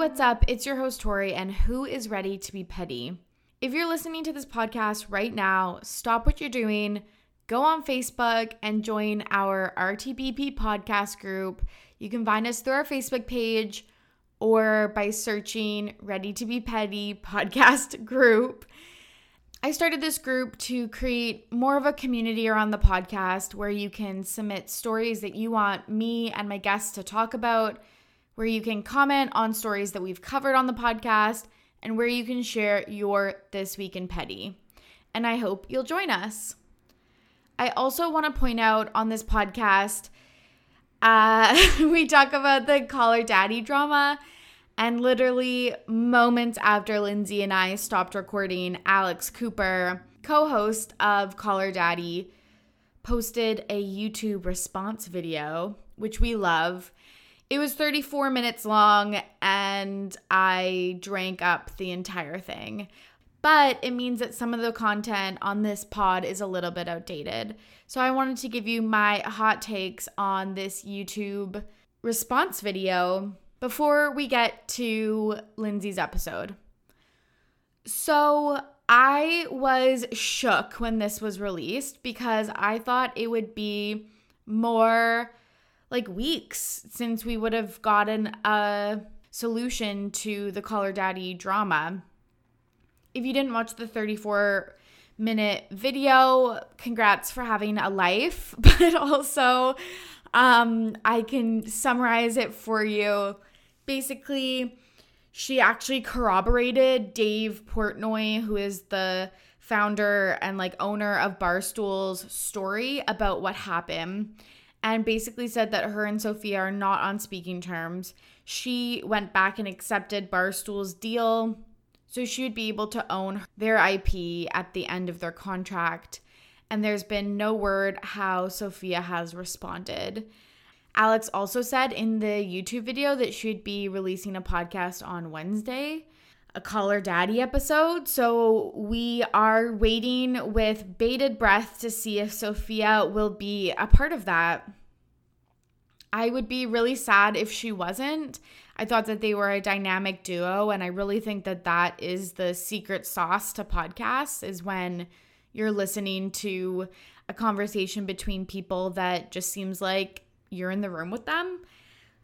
What's up? It's your host, Tori, and who is ready to be petty? If you're listening to this podcast right now, stop what you're doing, go on Facebook, and join our RTBP podcast group. You can find us through our Facebook page or by searching Ready to Be Petty podcast group. I started this group to create more of a community around the podcast where you can submit stories that you want me and my guests to talk about, where you can comment on stories that we've covered on the podcast, and where you can share your This Week in Petty. And I hope you'll join us. I also want to point out on this podcast, uh, we talk about the Call Her Daddy drama. And literally moments after Lindsay and I stopped recording, Alex Cooper, co host of Call Her Daddy, posted a YouTube response video, which we love. It was 34 minutes long, and I drank up the entire thing. But it means that some of the content on this pod is a little bit outdated. So I wanted to give you my hot takes on this YouTube response video before we get to Lindsay's episode. So, I was shook when this was released because I thought it would be more like weeks since we would have gotten a solution to the Call Her Daddy drama. If you didn't watch the 34 minute video, congrats for having a life, but also um, I can summarize it for you basically, she actually corroborated Dave Portnoy, who is the founder and like owner of Barstool's story about what happened and basically said that her and Sofia are not on speaking terms. She went back and accepted Barstool's deal so she would be able to own their IP at the end of their contract. And there's been no word how Sofia has responded. Alex also said in the YouTube video that she'd be releasing a podcast on Wednesday, a Call Her Daddy episode. So we are waiting with bated breath to see if Sofia will be a part of that. I would be really sad if she wasn't. I thought that they were a dynamic duo, and I really think that that is the secret sauce to podcasts is when you're listening to a conversation between people that just seems like you're in the room with them.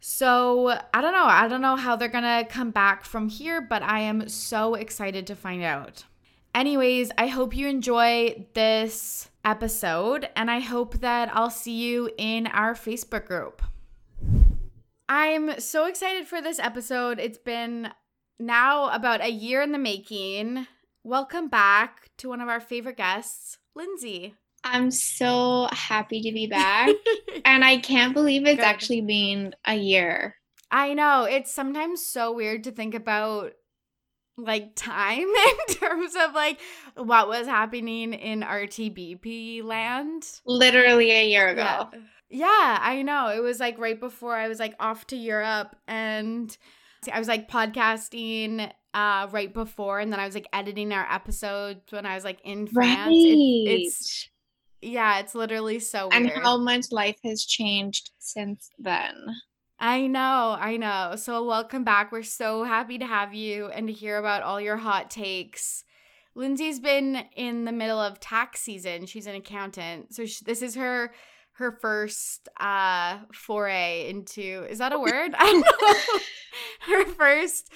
So I don't know. I don't know how they're going to come back from here, but I am so excited to find out. Anyways, I hope you enjoy this episode and I hope that I'll see you in our Facebook group. I'm so excited for this episode. It's been now about a year in the making. Welcome back to one of our favorite guests, Lindsay. I'm so happy to be back. and I can't believe it's Good. actually been a year. I know. It's sometimes so weird to think about like time in terms of like what was happening in RTBP land. Literally a year ago. Yeah. yeah, I know. It was like right before I was like off to Europe and I was like podcasting uh right before and then I was like editing our episodes when I was like in France. Right. It, it's yeah, it's literally so weird. And how much life has changed since then. I know, I know. So, welcome back. We're so happy to have you and to hear about all your hot takes. Lindsay's been in the middle of tax season. She's an accountant. So, she, this is her her first uh foray into is that a word? I don't know. her first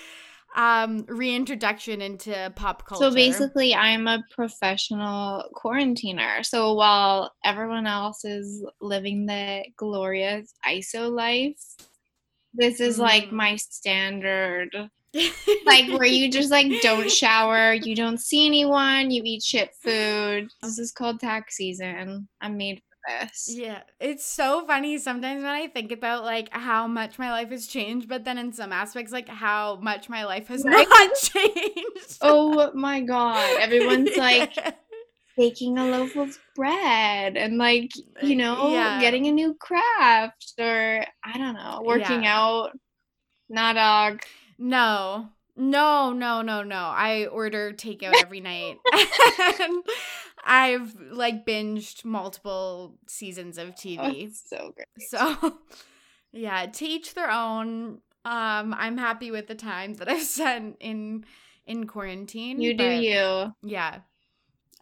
um reintroduction into pop culture. So basically I'm a professional quarantiner. So while everyone else is living the glorious ISO life, this is mm. like my standard like where you just like don't shower, you don't see anyone, you eat shit food. This is called tax season. I'm made this. Yeah, it's so funny sometimes when I think about like how much my life has changed, but then in some aspects, like how much my life has not changed. oh my god, everyone's like baking a loaf of bread and like uh, you know yeah. getting a new craft or I don't know working yeah. out. Nah, dog. No, no, no, no, no. I order takeout every night. I've like binged multiple seasons of TV. Oh, so great. So yeah, to each their own. Um, I'm happy with the time that I've spent in in quarantine. You do you. Yeah,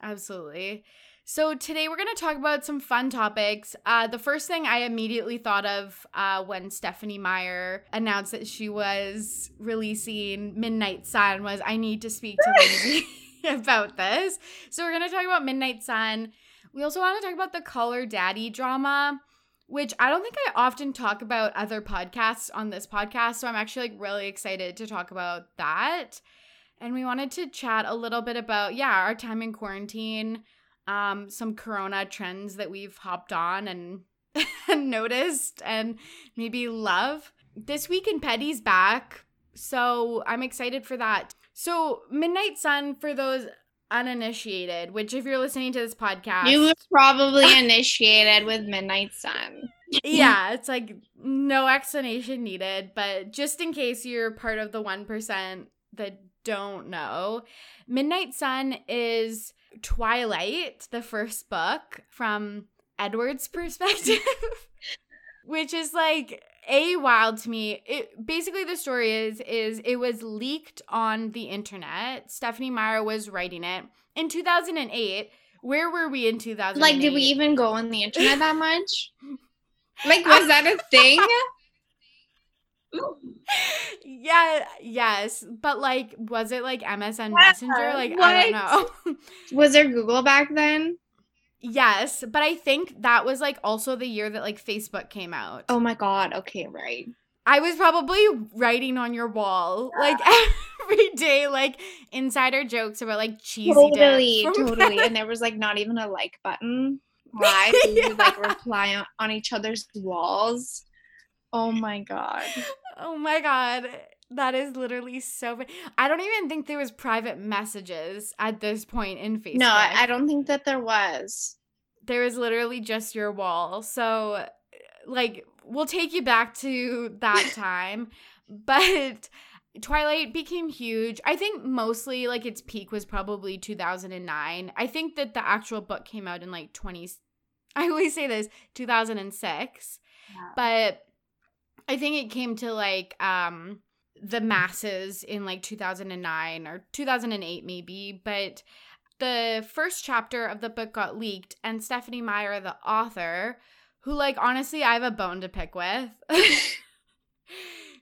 absolutely. So today we're going to talk about some fun topics. Uh, the first thing I immediately thought of uh, when Stephenie Meyer announced that she was releasing Midnight Sun was I need to speak to Lindsay about this. So we're going to talk about Midnight Sun. We also want to talk about the Call Her Daddy drama, which I don't think I often talk about other podcasts on this podcast. So I'm actually like really excited to talk about that. And we wanted to chat a little bit about, yeah, our time in quarantine, um, some corona trends that we've hopped on and, and noticed and maybe love. This week in Petty's back. So I'm excited for that. So Midnight Sun, for those uninitiated, which if you're listening to this podcast, You were probably initiated with Midnight Sun. yeah, it's like no explanation needed, but just in case you're part of the 1% that don't know, Midnight Sun is Twilight, the first book from Edward's perspective, which is like a wild to me. It basically the story is is it was leaked on the internet. Stephenie Meyer was writing it in 2008. Where were we in 2008? Like, did we even go on the internet that much? Like, was that a thing? yeah, yes, but like, was it like MSN Messenger? Like, I don't know. Was there Google back then? yes, but I think that was like also the year that like Facebook came out. Oh my god. Okay, right. I was probably writing on your wall like every day, like insider jokes about like cheesy. dip Totally, from- totally. And there was like not even a like button. Why? So we would like reply on, on each other's walls. Oh my god. Oh my god. That is literally so. I don't even think there was private messages at this point in Facebook. No, I, I don't think that there was. There was literally just your wall. So, like, we'll take you back to that time. but Twilight became huge. I think mostly, like, its peak was probably 2009. I think that the actual book came out in, like, 20. I always say this 2006. But I think it came to, like, um, the masses in like 2009 or 2008 maybe but the first chapter of the book got leaked and stephenie meyer the author who like honestly i have a bone to pick with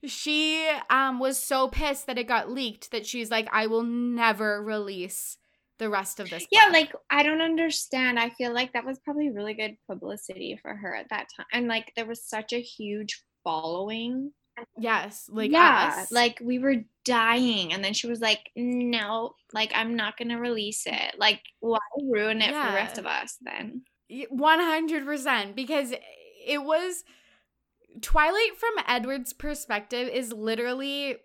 she um was so pissed that it got leaked that she's like i will never release the rest of this Yeah, like I don't understand. I feel like that was probably really good publicity for her at that time. And like there was such a huge following. yes like yeah, us. like we were dying. And then she was like, no, like I'm not to release it. Like, why ruin it for the rest of us then? One hundred percent, because it was Twilight from Edward's perspective is literally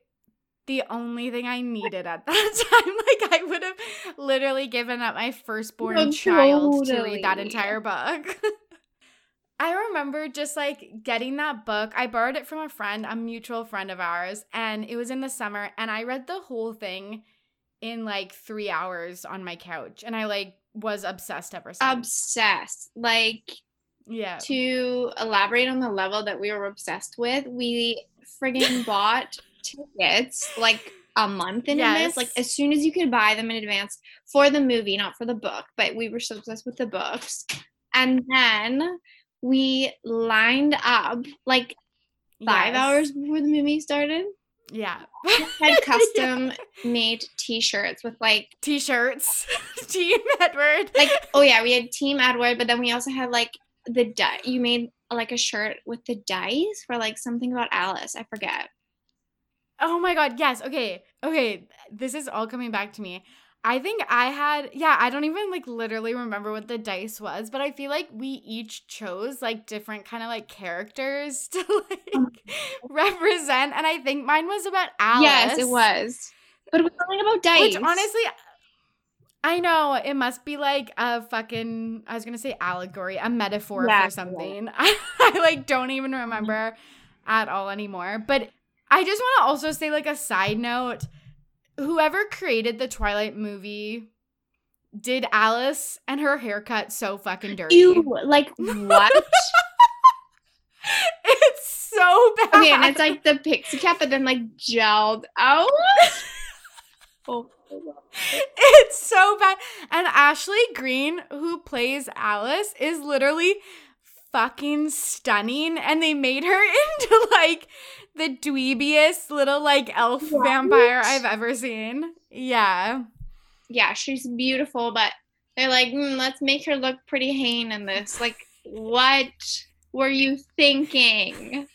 the only thing I needed at that time. Like I would have literally given up my firstborn No, child to read that entire book. I remember just like getting that book. I borrowed it from a friend, a mutual friend of ours, and it was in the summer, and I read the whole thing in like three hours on my couch, and I like was obsessed ever since. Obsessed. Like, yeah. to elaborate on the level that we were obsessed with, we friggin' bought tickets like a month in advance. Like as soon as you could buy them in advance for the movie, not for the book, but we were so obsessed with the books. And then we lined up like five Yes. hours before the movie started. Yeah. Had custom made t-shirts with like T-shirts. Team Edward. like oh yeah, we had Team Edward, but then we also had like the die you made like a shirt with the dice for like something about Alice. I forget. Oh my god, yes. Okay. Okay. This is all coming back to me. I think I had yeah, I don't even like literally remember what the dice was, but I feel like we each chose like different kind of like characters to mm-hmm. like represent and I think mine was about Alice. Yes, it was. But it was something about dice. Which honestly I know it must be like a fucking I was gonna say allegory, a metaphor Yeah, for something. I, I like don't even mm-hmm. remember at all anymore. But I just want to also say like a side note, whoever created the Twilight movie did Alice and her haircut so fucking dirty. Ew, like what? It's so bad. Okay, and it's like the pixie cut, but then like gelled out. oh, it's so bad. And Ashley Greene, who plays Alice, is literally fucking stunning. And they made her into like the dweebiest little like elf right? vampire I've ever seen. Yeah. Yeah, she's beautiful, but they're like, mm, let's make her look pretty Hain in this. Like, what were you thinking?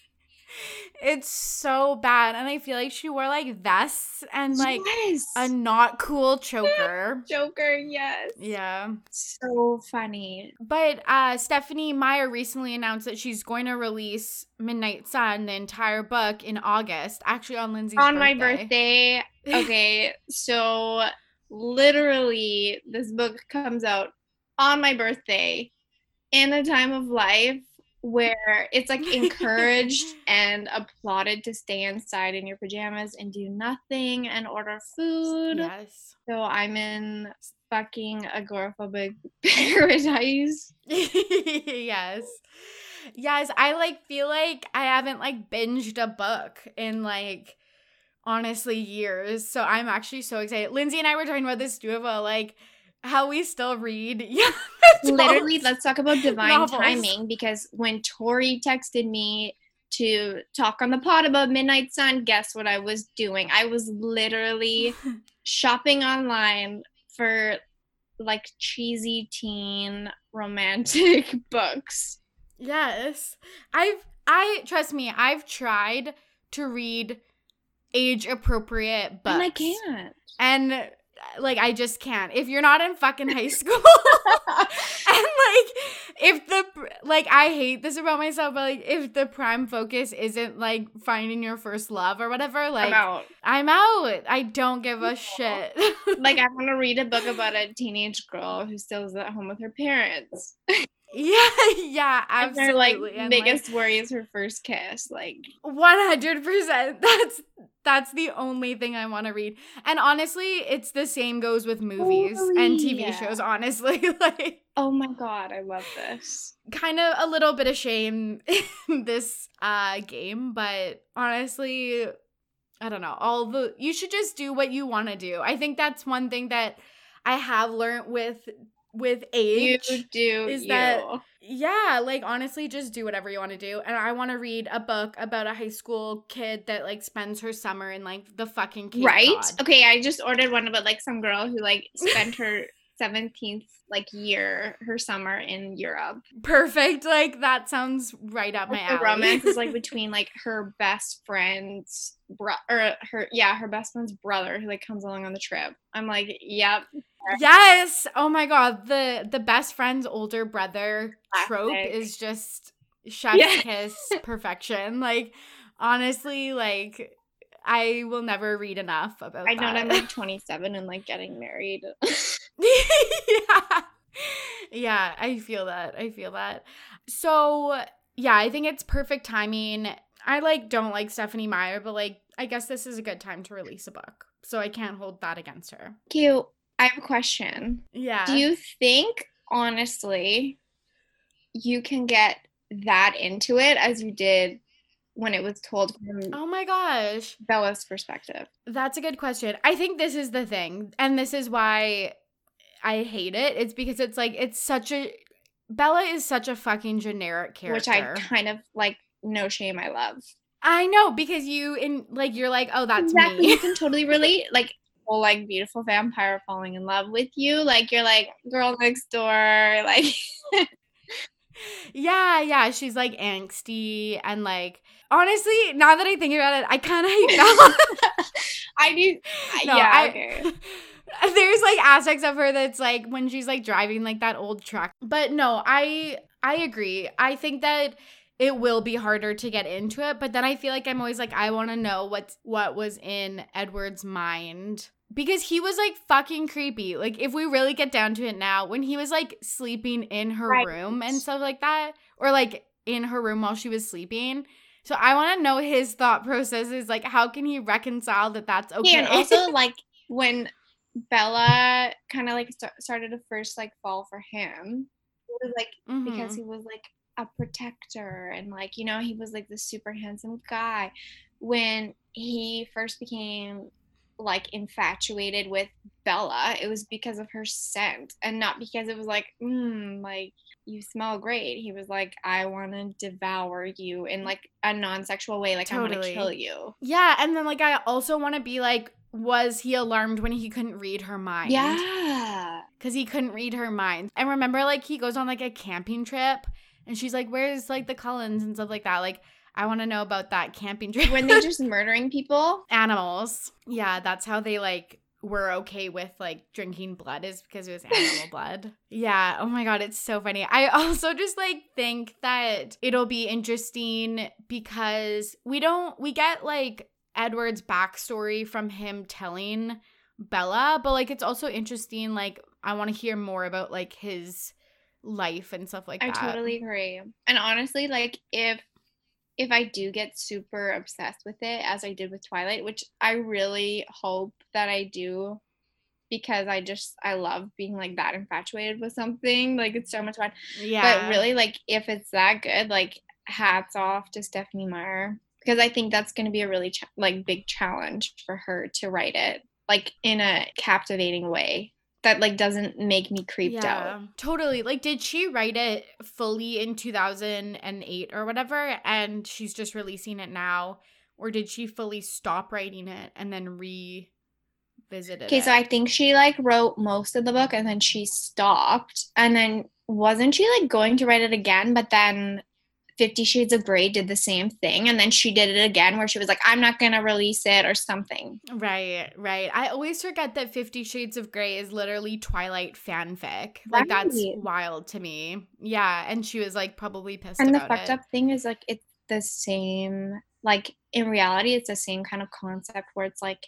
It's so bad. And I feel like she wore like vests and like yes. a not cool choker. choker, yes. Yeah. So funny. But uh Stephenie Meyer recently announced that she's going to release Midnight Sun, the entire book, in August. Actually on Lindsay's On birthday. my birthday. Okay. so literally this book comes out on my birthday in a time of life where it's like encouraged and applauded to stay inside in your pajamas and do nothing and order food. Yes. So I'm in fucking agoraphobic paradise. yes. Yes, I like feel like I haven't like binged a book in like honestly years. So I'm actually so excited. Lindsay and I were talking about this too about like how we still read. Yeah. Literally, let's talk about divine novels. timing because when Tori texted me to talk on the pod about Midnight Sun, guess what I was doing? I was literally shopping online for like cheesy teen romantic books. Yes. I've I trust me, I've tried to read age appropriate books. And I can't. And like I just can't. If you're not in fucking high school, and like if the like I hate this about myself, but like if the prime focus isn't like finding your first love or whatever, like I'm out. I'm out. I don't give a shit. like I want to read a book about a teenage girl who still is at home with her parents. Yeah, yeah, absolutely. And her like and biggest like, worry is her first kiss. Like one hundred percent. That's that's the only thing I want to read. And honestly, it's the same goes with movies Holy and TV shows. Honestly, like oh my god, I love this. Kind of a little bit of shame in this uh game, but honestly, I don't know. All the you should just do what you want to do. I think that's one thing that I have learned with with age you do is you. that yeah like honestly just do whatever you want to do and i want to read a book about a high school kid that like spends her summer in like the fucking Cape right Cod. okay i just ordered one about like some girl who like spent her 17th like year her summer in Europe. Perfect. Like that sounds right up my alley. The romance is like between like her best friend's bro or her yeah, her best friend's brother who like comes along on the trip. I'm like, yep. Yes. Oh my god. The the best friend's older brother Classic. trope is just chef's yeah. kiss perfection. Like honestly, like I will never read enough about I know I'm like 27 and like getting married. yeah. Yeah, I feel that. I feel that. So, yeah, I think it's perfect timing. I like don't like Stephenie Meyer, but like I guess this is a good time to release a book. So I can't hold that against her. Cute. I have a question. Yeah. Do you think honestly you can get that into it as you did when it was told from oh my gosh. Bella's perspective? That's a good question. I think this is the thing and this is why i hate it. It's because it's like it's such a bella is such a fucking generic character which i kind of like no shame i love. I know because you in like you're like oh that's exactly. me. You can totally relate. Like whole like beautiful vampire falling in love with you like you're like girl next door like yeah yeah she's like angsty and like honestly, now that I think about it, I kind of hate Bella. I do. No, yeah. I, okay. There's like aspects of her that's like when she's like driving like that old truck. But no, I I agree. I think that it will be harder to get into it, but then I feel like I'm always like I want to know what's what was in Edward's mind because he was like fucking creepy. Like if we really get down to it now, when he was like sleeping in her right. room and stuff like that or like in her room while she was sleeping, so I want to know his thought processes. Like, how can he reconcile that that's okay? Yeah, and also like when Bella kind of like st- started to first like fall for him, it was like mm-hmm. because he was like a protector and like you know he was like the super handsome guy when he first became like infatuated with Bella, it was because of her scent and not because it was like, mm, like you smell great. He was like, I want to devour you in like a non-sexual way, like totally. I want to kill you. Yeah, and then like I also want to be like, was he alarmed when he couldn't read her mind? Yeah, because he couldn't read her mind. And remember, like he goes on like a camping trip, and she's like, "Where's like the Cullens and stuff like that?" Like I want to know about that camping trip. when they're just murdering people? Animals. Yeah, that's how they like were okay with like drinking blood is because it was animal blood. Yeah. Oh my god, it's so funny. I also just like think that it'll be interesting because we don't we get like Edward's backstory from him telling Bella, but like it's also interesting. Like I want to hear more about like his life and stuff like I that. I totally agree. And honestly, like if if I do get super obsessed with it as I did with Twilight, which I really hope that I do because I just I love being like that infatuated with something. Like it's so much fun. Yeah. But really like if it's that good, like hats off to Stephenie Meyer because I think that's going to be a really ch- like big challenge for her to write it like in a captivating way that like doesn't make me creeped yeah, out. Totally. Like did she write it fully in 2008 or whatever and she's just releasing it now or did she fully stop writing it and then revisit it? Okay, so I think she like wrote most of the book and then she stopped and then wasn't she like going to write it again but then Fifty Shades of Grey did the same thing. And then she did it again where she was like, I'm not going to release it or something. Right, right. I always forget that Fifty Shades of Grey is literally Twilight fanfic. Like, right. that's wild to me. Yeah. And she was like probably pissed And the fucked it. up thing is like, it's the same, like, in reality, it's the same kind of concept where it's like,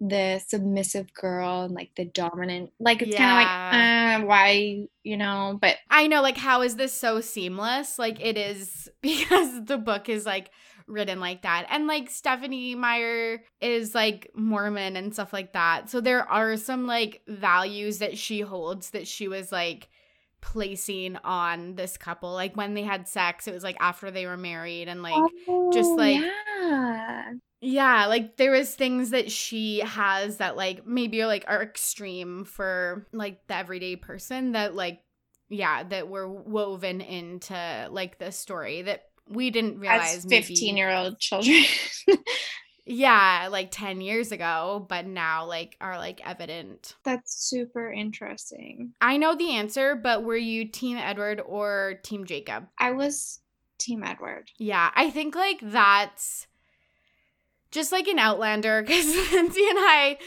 the submissive girl and like the dominant like it's yeah. kind of like uh, why you know but i know like how is this so seamless like it is because the book is like written like that and like stephenie meyer is like mormon and stuff like that so there are some like values that she holds that she was like placing on this couple like when they had sex it was like after they were married and like oh, just like yeah yeah, like there was things that she has that like maybe are like are extreme for like the everyday person that like yeah, that were woven into like the story that we didn't realize As 15 year old children. yeah, like 10 years ago, but now like are like evident. That's super interesting. I know the answer, but were you team Edward or team Jacob? I was team Edward. Yeah, I think like that's just like an Outlander, because Lindsay and I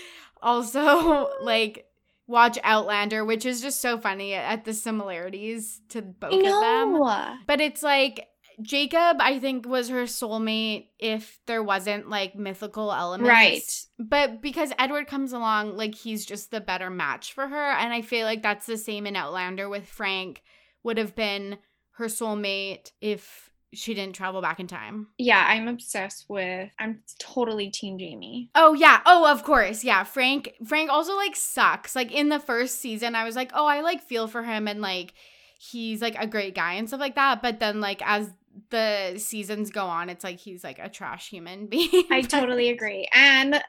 also like watch Outlander, which is just so funny at the similarities to both of them. But it's like Jacob, I think, was her soulmate if there wasn't like mythical elements. Right. But because Edward comes along, like he's just the better match for her. And I feel like that's the same in Outlander with Frank, would have been her soulmate if she didn't travel back in time. Yeah, I'm obsessed with I'm totally team Jamie. Oh yeah. Oh, of course. Yeah. Frank Frank also like sucks. Like in the first season I was like, "Oh, I like feel for him and like he's like a great guy and stuff like that." But then like as the seasons go on, it's like he's like a trash human being. I totally agree. And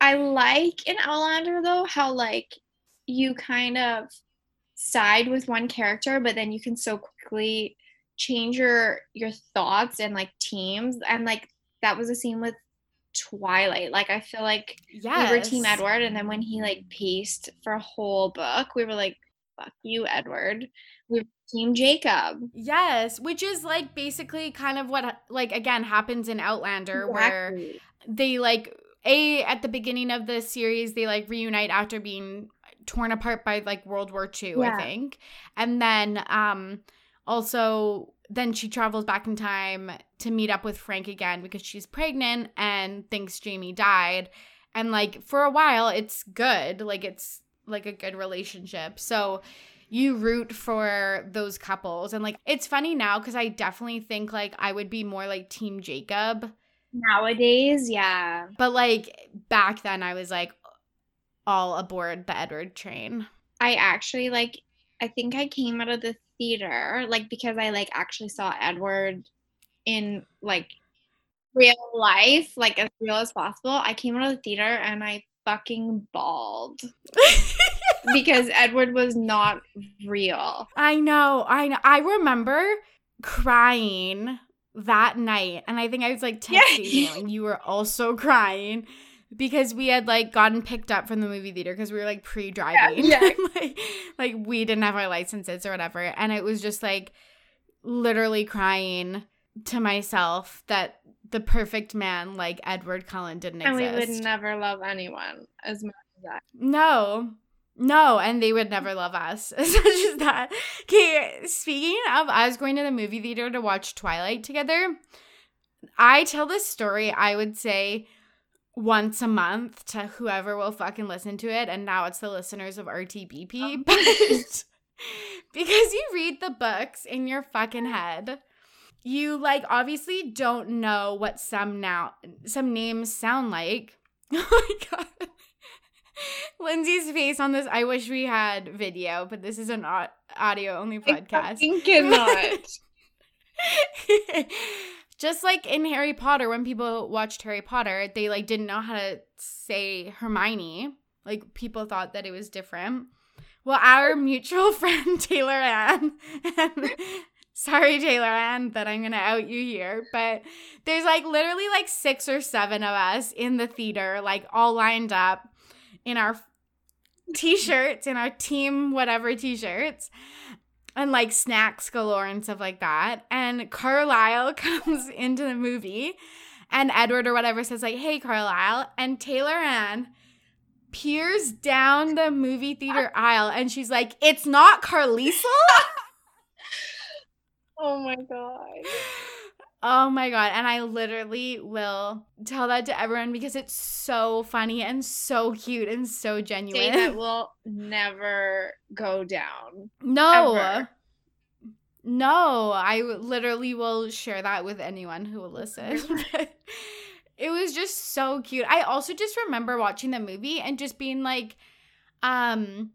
I like in Outlander though how like you kind of side with one character, but then you can so quickly change your your thoughts and like teams and like that was a scene with Twilight. Like I feel like yes. we were Team Edward, and then when he like paced for a whole book, we were like, "Fuck you, Edward." We were Team Jacob. Yes, which is like basically kind of what like again happens in Outlander, exactly. where they like a at the beginning of the series they like reunite after being torn apart by like World War II, yeah. I think, and then um also then she travels back in time to meet up with Frank again because she's pregnant and thinks Jamie died. And like for a while it's good. Like it's like a good relationship. So you root for those couples and like it's funny now cuz I definitely think like I would be more like team Jacob nowadays, yeah. But like back then I was like all aboard the Edward train. I actually like I think I came out of the theater, like because I like actually saw Edward in like real life, like as real as possible. I came out of the theater and I fucking bawled because Edward was not real. I know. I know. I remember crying that night, and I think I was like texting Yeah. you, and you were also crying because we had like gotten picked up from the movie theater because we were like pre-driving. Yeah, like, like we didn't have our licenses or whatever, and it was just like literally crying to myself that the perfect man like Edward Cullen didn't exist. And we would never love anyone as much as that. No. No, and they would never love us as much as that. Okay, speaking of us going to the movie theater to watch Twilight together, I tell this story, I would say, once a month to whoever will fucking listen to it. And now it's the listeners of RTBP. Oh. But because you read the books in your fucking head, you like obviously don't know what some now some names sound like. Oh my god. Lindsay's face on this. I wish we had video, but this is an au- audio only podcast. I cannot. Just like in Harry Potter, when people watched Harry Potter, they like didn't know how to say Hermione. Like people thought that it was different. Well, our mutual friend Taylor Ann, and sorry Taylor Ann that I'm gonna out you here, but there's like literally like six or seven of us in the theater, like all lined up in our t-shirts, in our team whatever t-shirts, and like snacks galore and stuff like that. And Carlisle comes into the movie, and Edward or whatever says like, "Hey, Carlisle," and Taylor Ann peers down the movie theater aisle, and she's like, "It's not Carlisle." oh my god. Oh my god, and I literally will tell that to everyone because it's so funny and so cute and so genuine. that will never go down. no. ever. No, I literally will share that with anyone who will listen. it was just so cute. I also just remember watching the movie and just being like um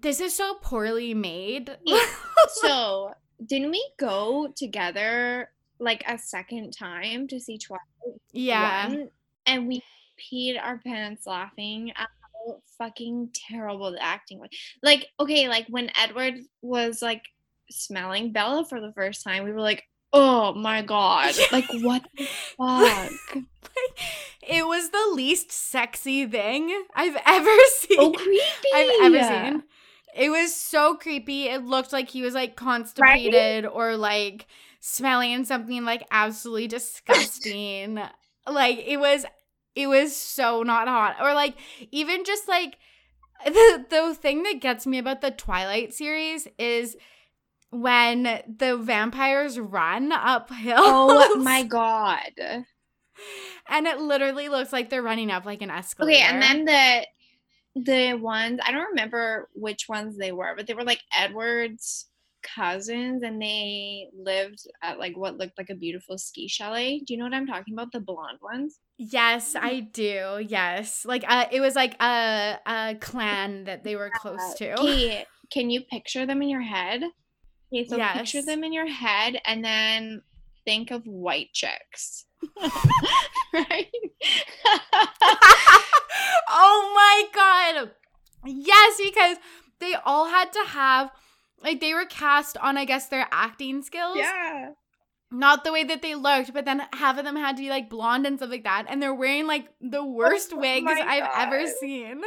this is so poorly made. Yeah. So, didn't we go together like a second time to see Twilight? yeah. One, and we peed our pants laughing at how fucking terrible the acting was. Like, okay, like when Edward was like smelling Bella for the first time, we were like, oh my god, like what the fuck? it was the least sexy thing I've ever seen. Oh, creepy! I've ever seen. It was so creepy. It looked like he was like constipated or like smelling something like absolutely disgusting. like it was it was so not hot. Or like even just like the the thing that gets me about the Twilight series is when the vampires run uphill. Oh my god. and it literally looks like they're running up like an escalator. Okay, and then the the ones I don't remember which ones they were, but they were like Edward's cousins, and they lived at like what looked like a beautiful ski chalet. Do you know what I'm talking about? The blonde ones. Yes, I do. Yes, like uh, it was like a a clan that they were close to. Okay, can you picture them in your head? Okay, so picture them in your head, and then think of white chicks. right? oh my god! Yes, because they all had to have like they were cast on I guess their acting skills. yeah. Not the way that they looked, but then half of them had to be like blonde and stuff like that. And they're wearing like the oh worst Oh wigs I've ever seen.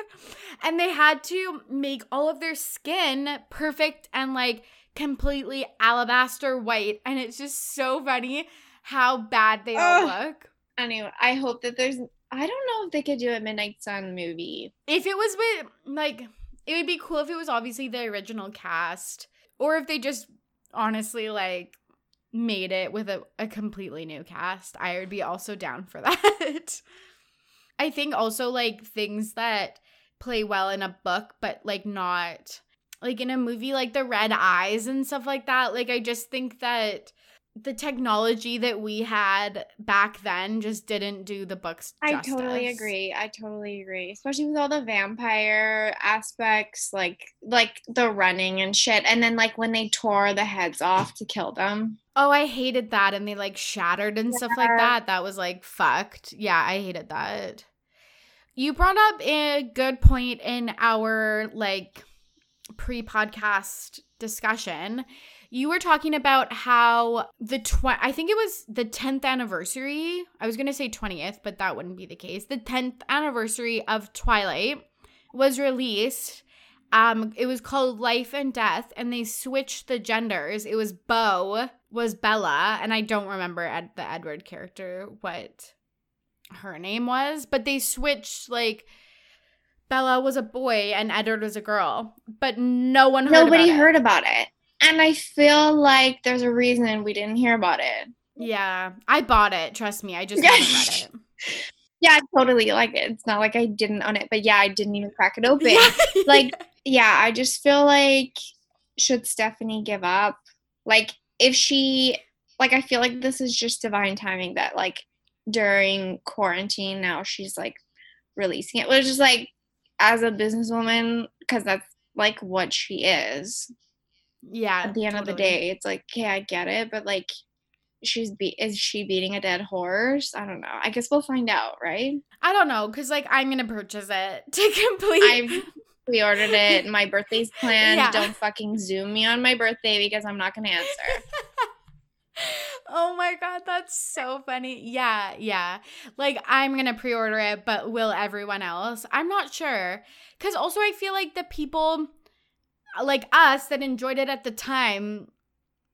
And they had to make all of their skin perfect and like completely alabaster white. And it's just so funny how bad they all look. Anyway, I hope that there's. I don't know if they could do a Midnight Sun movie. If it was with like it would be cool if it was obviously the original cast. Or if they just honestly like made it with a, a completely new cast. I would be also down for that. I think also like things that play well in a book, but like not like in a movie like the red eyes and stuff like that. Like I just think that the technology that we had back then just didn't do the books justice. I totally agree. I totally agree. Especially with all the vampire aspects, like like the running and shit. And then like when they tore the heads off to kill them. Oh, I hated that and they like shattered and yeah. stuff like that. That was like fucked. Yeah, I hated that. You brought up a good point in our like pre-podcast discussion you were talking about how the tw- I think it was the 10th anniversary. I was going to say 20th, but that wouldn't be the case. The 10th anniversary of Twilight was released. Um it was called Life and Death and they switched the genders. It was Beau was Bella and I don't remember Ed- the Edward character what her name was, but they switched like Bella was a boy and Edward was a girl, but no one heard Nobody about heard about it. And I feel like there's a reason we didn't hear about it. Yeah, I bought it. Trust me, I just haven't read it. Yeah, totally. Like it's not like I didn't own it, but yeah, I didn't even crack it open. Like, yeah, I just feel like should Stephenie give up? Like, if she, like, I feel like this is just divine timing that, like, during quarantine now she's like releasing it, which is like, as a businesswoman, because that's like what she is yeah at the end totally. of the day it's like okay i get it but like she's be is she beating a dead horse? I don't know. I guess we'll find out right? I don't know because like i'm gonna purchase it to complete. I've pre-ordered it my birthday's planned. Yeah. don't fucking zoom me on my birthday because i'm not gonna answer. Oh my god that's so funny. Yeah yeah. Like i'm gonna pre-order it but will everyone else? I'm not sure. Because also i feel like the people like us that enjoyed it at the time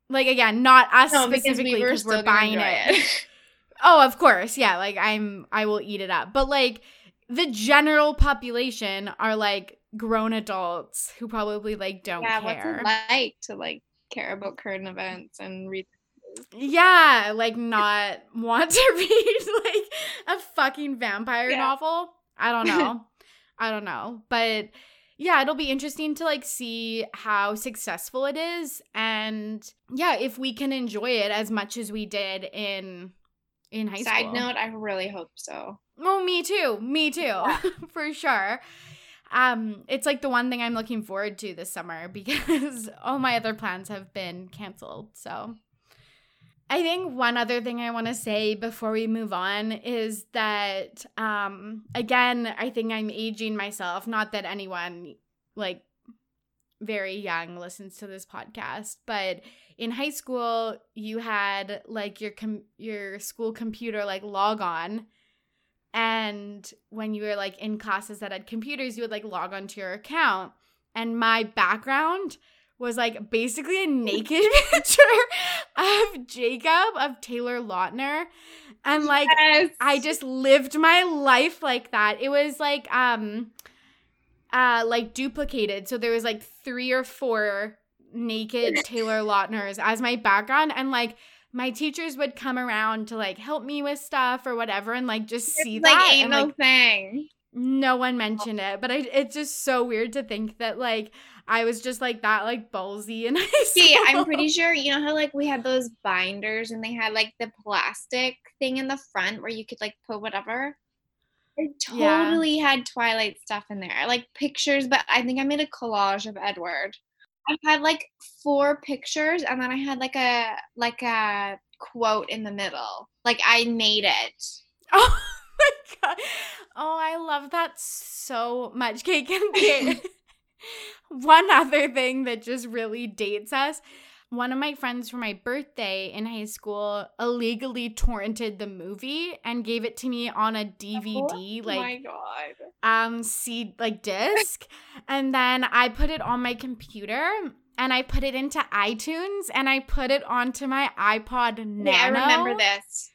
like again not us no, specifically because we are buying it, it. oh of course yeah like i'm i will eat it up. But like the general population are like grown adults who probably like don't yeah, care what's it like to like care about current events and read yeah like not want to read like a fucking vampire yeah. novel? I don't know. I don't know. But yeah, it'll be interesting to like see how successful it is and yeah, if we can enjoy it as much as we did in in high Side school. Side note, I really hope so. Oh, me too. Me too. Yeah. For sure. Um, it's like the one thing I'm looking forward to this summer because all my other plans have been canceled. So I think one other thing I want to say before we move on is that, um, again, I think I'm aging myself. Not that anyone like very young listens to this podcast, but in high school, you had like your com- your school computer like log on. And when you were like in classes that had computers, you would like log onto your account. And my background was like basically a naked picture of Jacob of Taylor Lautner and like yes. I just lived my life like that. It was like um uh like duplicated. So there was like three or four naked Taylor Lautners as my background and like my teachers would come around to like help me with stuff or whatever and like just see it's that like ain't and, no like, thing. No one mentioned it, but I, it's just so weird to think that like I was just like that, like ballsy and I See, I'm pretty sure you know how like we had those binders and they had like the plastic thing in the front where you could like put whatever. I totally yeah. had Twilight stuff in there, like pictures, but I think I made a collage of Edward. I had like four pictures and then I had like a like a quote in the middle. Like I made it. Oh my god. Oh, I love that so much. Cake and one other thing that just really dates us one of my friends for my birthday in high school illegally torrented the movie and gave it to me on a DVD oh, like my god um seed like disc and then I put it on my computer and I put it into iTunes and I put it onto my iPod Nano. Yeah, I remember this.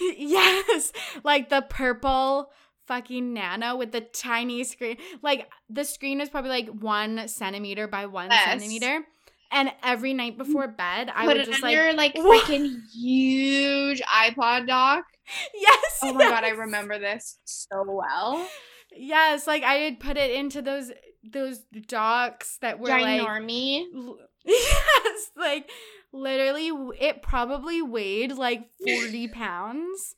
yes, like the purple fucking nano with the tiny screen. Like the screen is probably like one centimeter by one yes. centimeter. And every night before bed, I would just like your like freaking huge iPod dock. Yes. Oh my yes. god, I remember this so well. Yes, like I had put it into those those docks that were Ginormy. like yes, like literally, it probably weighed like 40 pounds.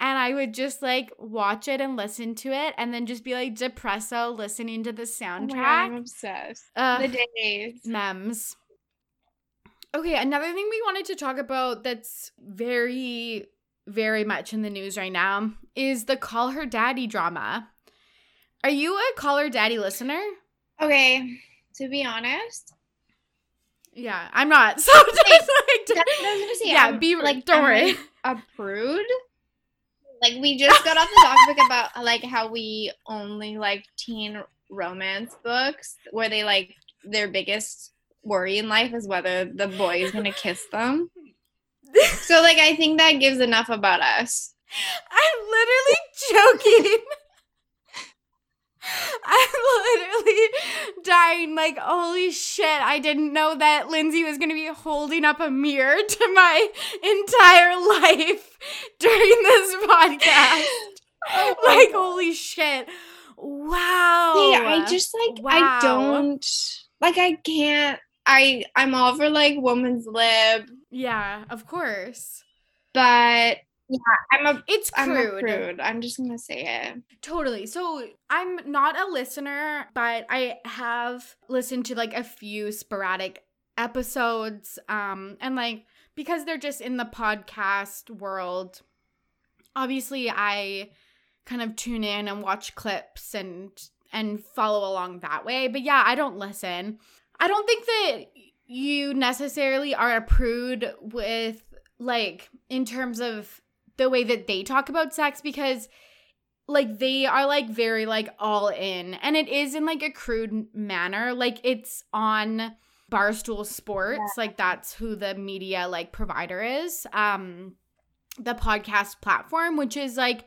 And I would just like watch it and listen to it and then just be like depresso listening to the soundtrack. Oh God, I'm obsessed. Uh, the days. Memes. Okay, another thing we wanted to talk about that's very, very much in the news right now is the Call Her Daddy drama. Are you a Call Her Daddy listener? Okay, to be honest. Yeah, I'm not. So just like, say, yeah, I'm, be like, don't worry. a prude. Like we just got off the topic about like how we only like teen romance books where they like their biggest worry in life is whether the boy is gonna kiss them. so like I think that gives enough about us. I'm literally joking. I'm literally dying. Like, holy shit, I didn't know that Lindsay was gonna be holding up a mirror to my entire life during this oh podcast. Oh like, God. holy shit. Wow. See, I just like wow. I don't like I can't I I'm all for like woman's lib. Yeah, of course. But yeah, I'm a it's crude. I'm, a prude. I'm just gonna say it. Totally. So I'm not a listener, but I have listened to like a few sporadic episodes. Um, and like because they're just in the podcast world, obviously I kind of tune in and watch clips and and follow along that way. But yeah, I don't listen. I don't think that you necessarily are a prude with like in terms of the way that they talk about sex because like they are like very like all in. And it is in like a crude manner. Like it's on barstool sports. Yeah. like that's who the media like provider is. Um the podcast platform which is like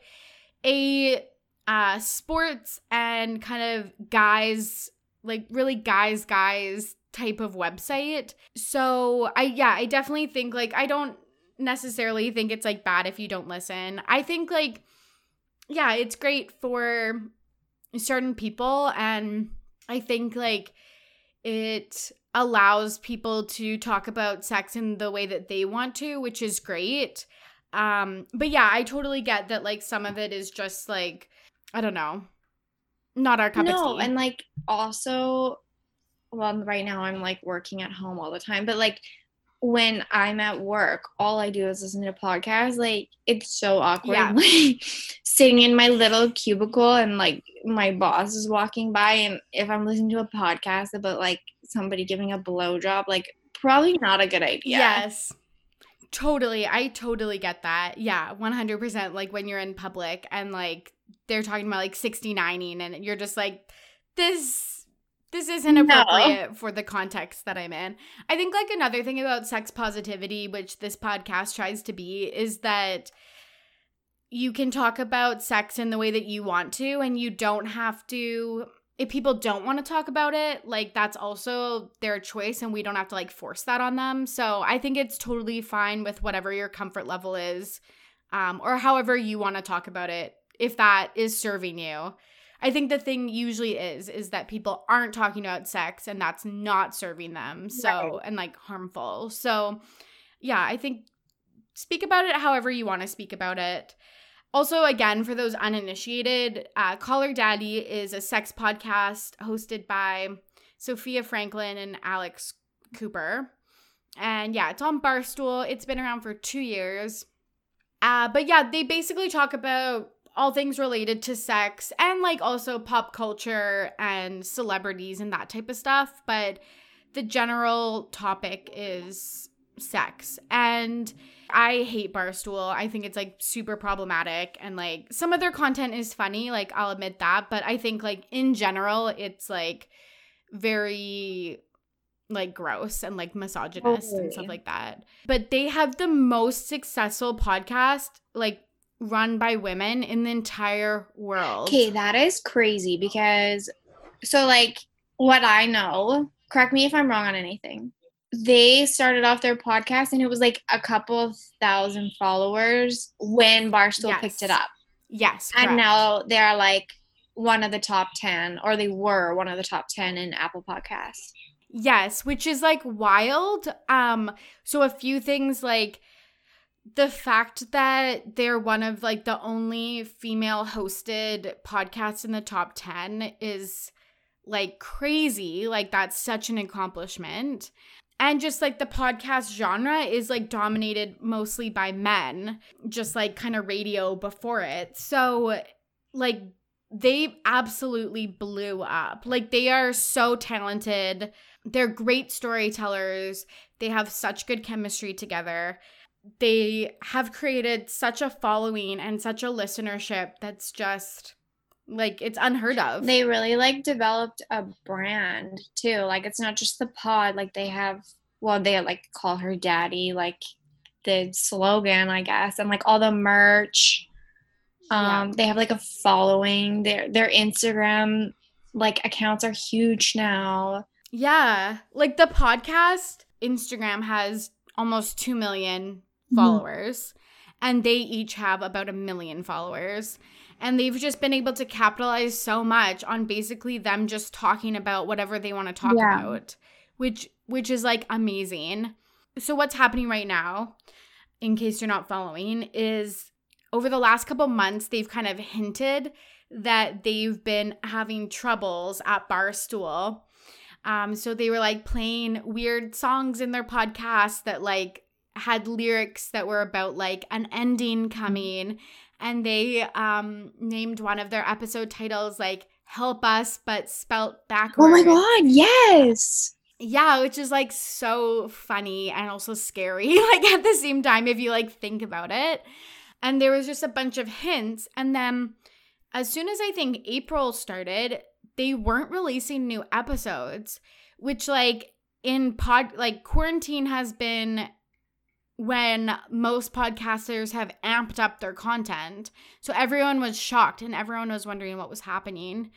a uh sports and kind of guys like really guys guys type of website. So i yeah i definitely think like i don't necessarily think it's like bad if you don't listen. I think like yeah, it's great for certain people and I think like it allows people to talk about sex in the way that they want to, which is great. Um but yeah, I totally get that like some of it is just like I don't know. Not our cup no, of tea. and like also well right now I'm like working at home all the time, but like when I'm at work, all I do is listen to podcasts. Like it's so awkward. Yeah. Like sitting in my little cubicle and like my boss is walking by and if I'm listening to a podcast about like somebody giving a blowjob, like probably not a good idea. Yes. Totally. I totally get that. Yeah, 100%. Like when you're in public and like they're talking about like 69ing and you're just like, this this isn't appropriate no. for the context that I'm in. I think like another thing about sex positivity, which this podcast tries to be, is that you can talk about sex in the way that you want to, and you don't have to. If people don't want to talk about it, like that's also their choice, and we don't have to like force that on them. So I think it's totally fine with whatever your comfort level is, um, or however you want to talk about it, if that is serving you. I think the thing usually is is that people aren't talking about sex and that's not serving them. So right. and like harmful. So yeah, I think speak about it however you want to speak about it. Also, again, for those uninitiated, uh, Call Her Daddy is a sex podcast hosted by Sofia Franklin and Alex Cooper. And yeah, it's on Barstool. It's been around for two years. Uh, but yeah, they basically talk about all things related to sex and like also pop culture and celebrities and that type of stuff. But the general topic is sex. And I hate Barstool. I think it's like super problematic and like some of their content is funny, like I'll admit that, but I think like in general it's like very like gross and like misogynist and stuff like that. But they have the most successful podcast like run by women in the entire world. Okay, that is crazy because so like what I know, correct me if I'm wrong on anything. They started off their podcast and it was like a couple thousand followers when Barstool yes. picked it up. Yes. Correct. And now they're like one of the top 10 or they were one of the top 10 in Apple Podcasts. Yes, which is like wild. Um so a few things like the fact that they're one of like the only female hosted podcasts in the top 10 is like crazy. Like that's such an accomplishment. And just like the podcast genre is like dominated mostly by men, just like kind of radio before it. So like they absolutely blew up. Like they are so talented. They're great storytellers. They have such good chemistry together. They have created such a following and such a listenership that's just like it's unheard of. They really like developed a brand too. Like it's not just the pod, like they have well, they like call her daddy, like the slogan, I guess, and like all the merch um, yeah. They have like a following. Their their Instagram like accounts are huge now. Yeah, like the podcast Instagram has almost two million. Followers, mm-hmm. and they each have about a million followers. And they've just been able to capitalize so much on basically them just talking about whatever they want to talk yeah. about, which which is like amazing. So what's happening right now, in case you're not following, is over the last couple months, they've kind of hinted that they've been having troubles at Barstool. Um, so they were like playing weird songs in their podcast that like had lyrics that were about like an ending coming. And they um named one of their episode titles like Help Us, but spelt backwards. Oh my god, yes. Yeah, which is like so funny and also scary, like at the same time, if you like think about it. And there was just a bunch of hints. And then as soon as I think April started, they weren't releasing new episodes, which like in pod like quarantine has been when most podcasters have amped up their content. So everyone was shocked and everyone was wondering what was happening.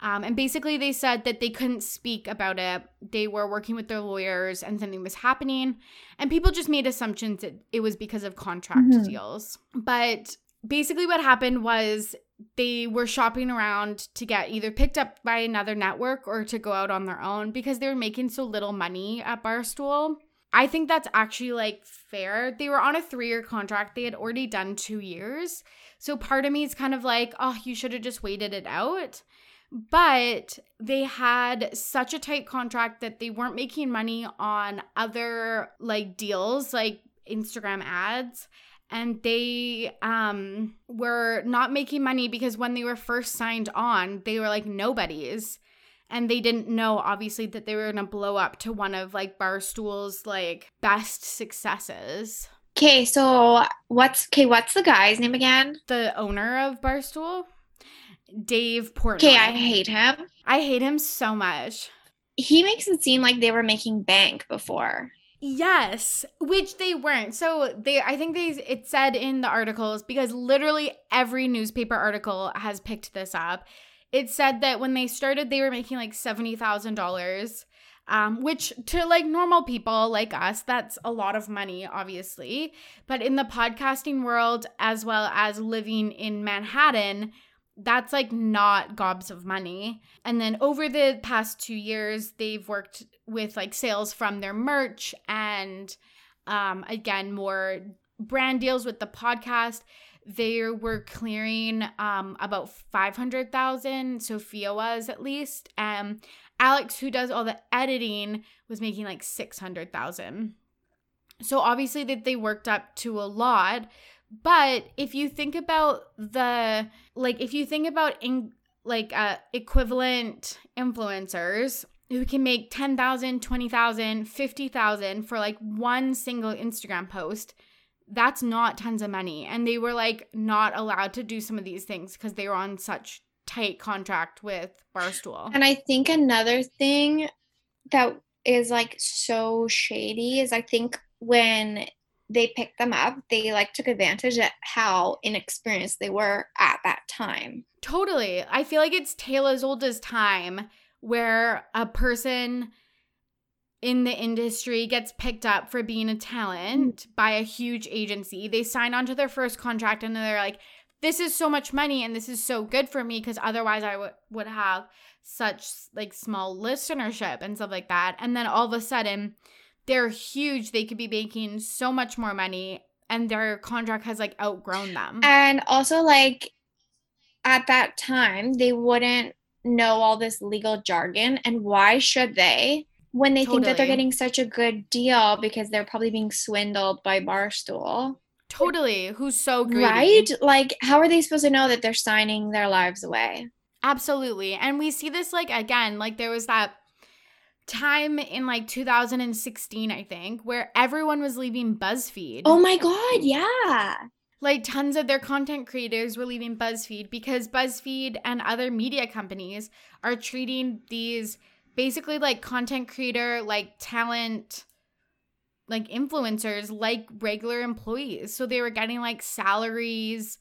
Um, and basically, they said that they couldn't speak about it. They were working with their lawyers and something was happening. And people just made assumptions that it was because of contract mm-hmm. deals. But basically, what happened was they were shopping around to get either picked up by another network or to go out on their own because they were making so little money at Barstool. I think that's actually like fair. They were on a three year contract, they had already done two years. So part of me is kind of like, oh, you should have just waited it out. But they had such a tight contract that they weren't making money on other like deals like Instagram ads and they um were not making money because when they were first signed on they were like nobodies and they didn't know obviously that they were going to blow up to one of like barstool's like best successes okay so what's okay what's the guy's name again the owner of barstool Dave Portnoy. Okay, I hate him. I hate him so much. He makes it seem like they were making bank before. Yes, which they weren't. So they I think they it said in the articles because literally every newspaper article has picked this up. It said that when they started they were making like $70,000 um, which to like normal people like us, that's a lot of money, obviously. But in the podcasting world, as well as living in Manhattan, that's like not gobs of money. And then over the past two years, they've worked with like sales from their merch and um, again, more brand deals with the podcast. They were clearing um, about 500,000. Sofia was at least. Um, Alex, who does all the editing, was making like 600,000. So obviously that they worked up to a lot. But if you think about the like if you think about in like uh equivalent influencers who can make 10,000, 20,000, 50,000 for like one single Instagram post, that's not tons of money. And they were like not allowed to do some of these things because they were on such tight contract with Barstool. And I think another thing that is like so shady is I think when they picked them up, they like took advantage at how inexperienced they were at that time. Totally. I feel like it's tale as old as time where a person in the industry gets picked up for being a talent mm. by a huge agency. They sign on to their first contract and they're like, this is so much money and this is so good for me because otherwise I w- would have such like small listenership and stuff like that. And then all of a sudden, they're huge. They could be making so much more money and their contract has like outgrown them. And also like at that time, they wouldn't know all this legal jargon and why should they? When they totally. think that they're getting such a good deal because they're probably being swindled by Barstool. Totally. Who's so greedy. Right? Like, how are they supposed to know that they're signing their lives away? Absolutely. And we see this like again, like there was that time in like 2016, I think, where everyone was leaving BuzzFeed. Oh my God, yeah. Like tons of their content creators were leaving BuzzFeed because BuzzFeed and other media companies are treating these basically like content creator, like talent, like influencers like regular employees. So they were getting like salaries.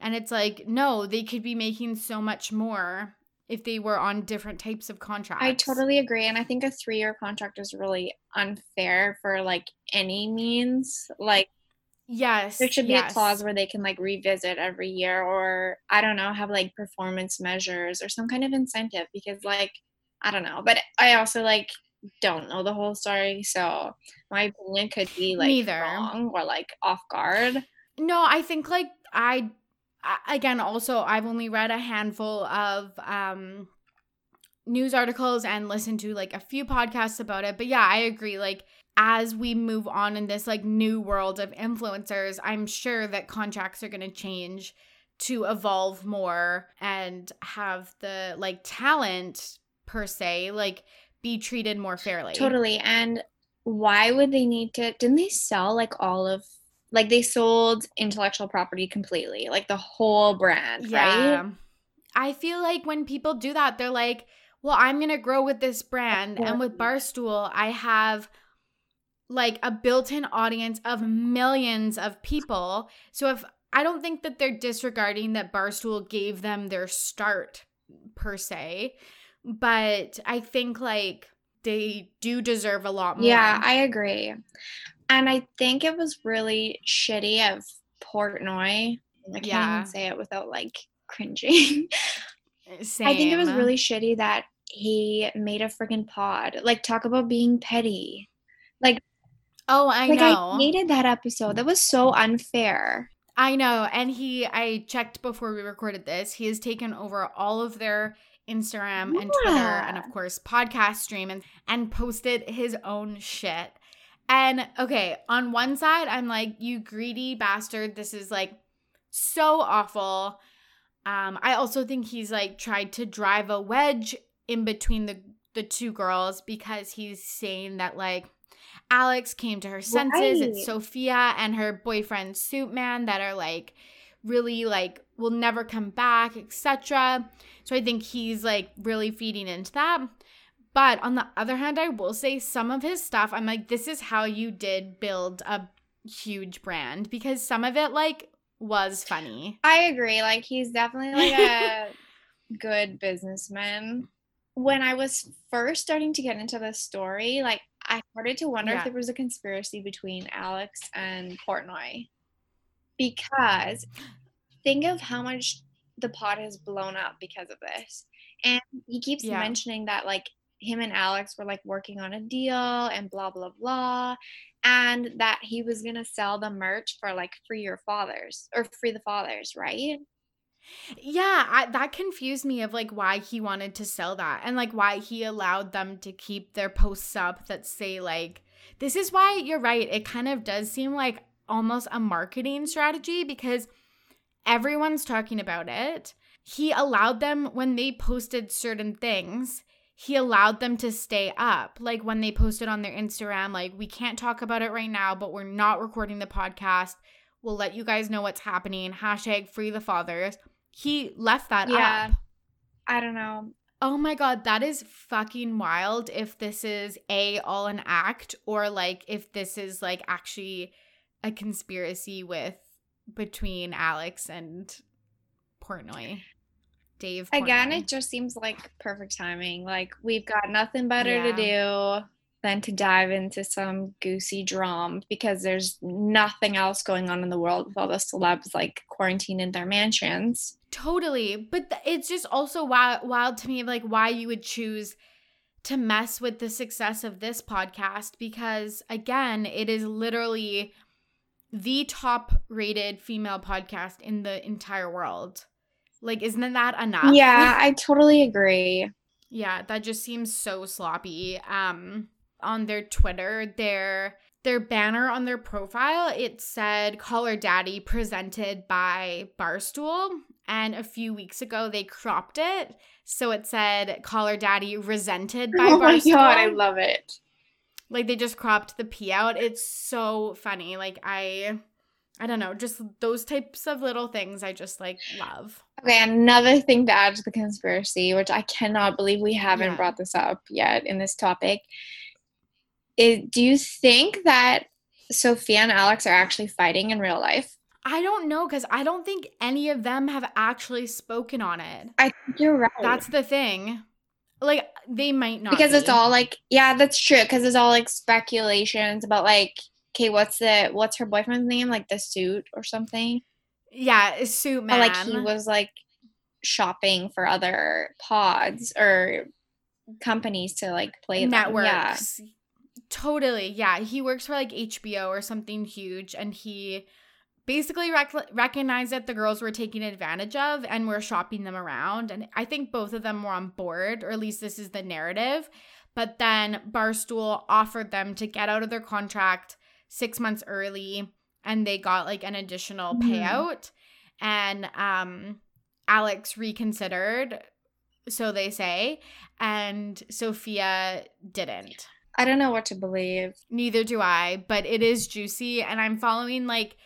And it's like, no, they could be making so much more if they were on different types of contracts. I totally agree. And I think a three year contract is really unfair for like any means. Like, yes. There should be yes. a clause where they can like revisit every year or I don't know, have like performance measures or some kind of incentive because like, I don't know. But I also like don't know the whole story. So my opinion could be like Neither. wrong or like off guard. No, I think like I again also i've only read a handful of um news articles and listened to like a few podcasts about it but yeah i agree like as we move on in this like new world of influencers i'm sure that contracts are going to change to evolve more and have the like talent per se like be treated more fairly totally and why would they need to didn't they sell like all of like they sold intellectual property completely, like the whole brand, yeah. right? I feel like when people do that, they're like, well, I'm going to grow with this brand. And with Barstool, I have like a built in audience of millions of people. So if I don't think that they're disregarding that Barstool gave them their start per se, but I think like they do deserve a lot more. Yeah, I agree. And I think it was really shitty of Portnoy. I can't yeah. even say it without like cringing. Same. I think it was really shitty that he made a freaking pod. Like talk about being petty. Like Oh, I like, know. I hated that episode. That was so unfair. I know. And he I checked before we recorded this. He has taken over all of their Instagram and Twitter and of course podcast stream and, and posted his own shit. And okay, on one side, I'm like, you greedy bastard. This is like so awful. Um, I also think he's like tried to drive a wedge in between the the two girls because he's saying that like Alex came to her senses. Right. It's Sofia and her boyfriend Suit Man that are like really like will never come back, etc. So I think he's like really feeding into that. But on the other hand, I will say some of his stuff, I'm like, this is how you did build a huge brand because some of it, like, was funny. I agree. Like, he's definitely like a good businessman. When I was first starting to get into the story, like, I started to wonder yeah. if there was a conspiracy between Alex and Portnoy. Because think of how much the pot has blown up because of this. And he keeps yeah. mentioning that, like, him and Alex were like working on a deal and blah blah blah and that he was going to sell the merch for like free your fathers or free the fathers, right? Yeah, I, that confused me of like why he wanted to sell that and like why he allowed them to keep their posts up that say like this is why you're right. It kind of does seem like almost a marketing strategy because everyone's talking about it. He allowed them when they posted certain things he allowed them to stay up. Like when they posted on their Instagram, like, we can't talk about it right now, but we're not recording the podcast. We'll let you guys know what's happening. Hashtag free the fathers. He left that yeah. up. I don't know. Oh my god, that is fucking wild if this is a all an act or like if this is like actually a conspiracy with between Alex and Portnoy. Dave. Again, it just seems like perfect timing. Like we've got nothing better yeah. to do. than to dive into some goosey drum because there's nothing else going on in the world with all the celebs like quarantined in their mansions. Totally. But th- it's just also wild, wild to me, like, why you would choose to mess with the success of this podcast because, again, it is literally the top rated female podcast in the entire world. Like, isn't that enough? Yeah, I totally agree. Yeah, that just seems so sloppy. Um, on their Twitter, their their banner on their profile, it said Call Her Daddy presented by Barstool. And a few weeks ago they cropped it. So it said Call Her Daddy resented by oh Barstool. my god, I love it. Like they just cropped the P out. It's so funny. Like I I don't know, just those types of little things I just like love. Okay, another thing to add to the conspiracy, which I cannot believe we haven't Yeah. brought this up yet in this topic. Is, do you think that Sofia and Alex are actually fighting in real life? I don't know because I don't think any of them have actually spoken on it. I think you're right. That's the thing. Like they might not because it's all like, yeah, that's true. Because it's all like speculations about like, okay, what's the what's her boyfriend's name? Like the suit or something. yeah, suit man. like he was like shopping for other pods or companies to like play them. Yeah. networks. Totally. Yeah, he works for like HBO or something huge and he basically rec- recognized that the girls were taking advantage of and were shopping them around and I think both of them were on board or at least this is the narrative. But then Barstool offered them to get out of their contract 6 months early and they got like an additional Mhm. payout and um Alex reconsidered so they say and Sofia didn't. I don't know what to believe. Neither do I, but it is juicy and I'm following like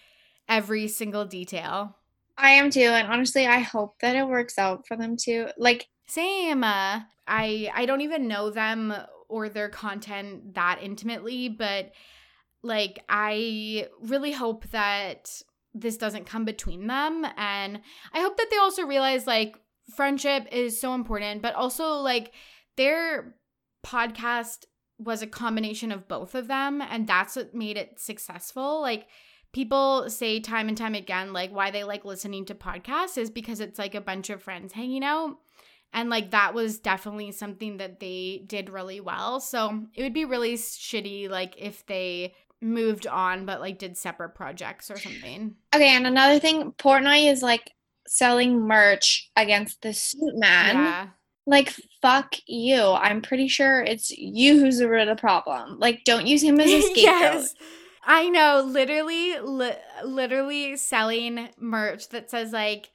every single detail. I am too, and honestly, I hope that it works out for them too. Like, Same. Uh, I I don't even know them or their content that intimately, but like I really hope that this doesn't come between them and I hope that they also realize like friendship is so important, but also like their podcast was a combination of both of them and that's what made it successful. Like people say time and time again like why they like listening to podcasts is because it's like a bunch of friends hanging out and like that was definitely something that they did really well so it would be really shitty like if they moved on but like did separate projects or something okay, and another thing, Portnoy is like selling merch against the suit man. yeah Like, fuck you. I'm pretty sure it's you who's the root of the problem. Like, don't use him as a scapegoat. I know literally li- literally selling merch that says like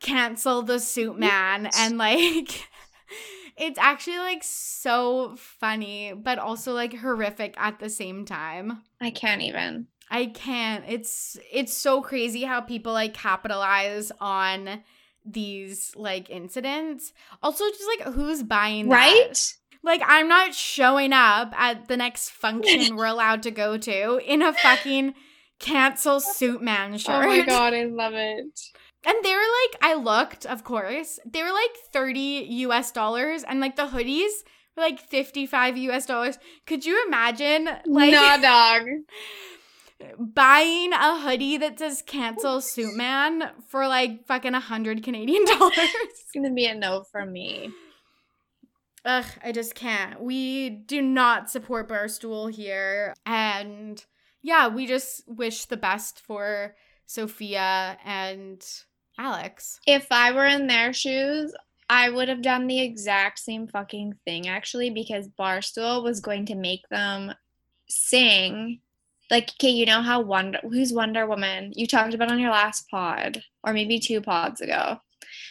cancel the suit man and like it's actually like so funny but also like horrific at the same time I can't even. I can't. It's it's so crazy how people like capitalize on these like incidents. Also just like who's buying that? Right? Like I'm not showing up at the next function we're allowed to go to in a fucking cancel suit man shirt. Oh my god, I love it. And they were like I looked, of course. They were like 30 US dollars and like the hoodies were like 55 US dollars. Could you imagine like nah, dog. buying a hoodie that says cancel suit man for like fucking a hundred Canadian dollars. It's gonna be a no for me. Ugh, I just can't. We do not support Barstool here. And yeah, we just wish the best for Sofia and Alex. If I were in their shoes, I would have done the exact same fucking thing actually because Barstool was going to make them sing. Like, okay, you know how Wonder who's Wonder Woman? You talked about on your last pod, or maybe two pods ago.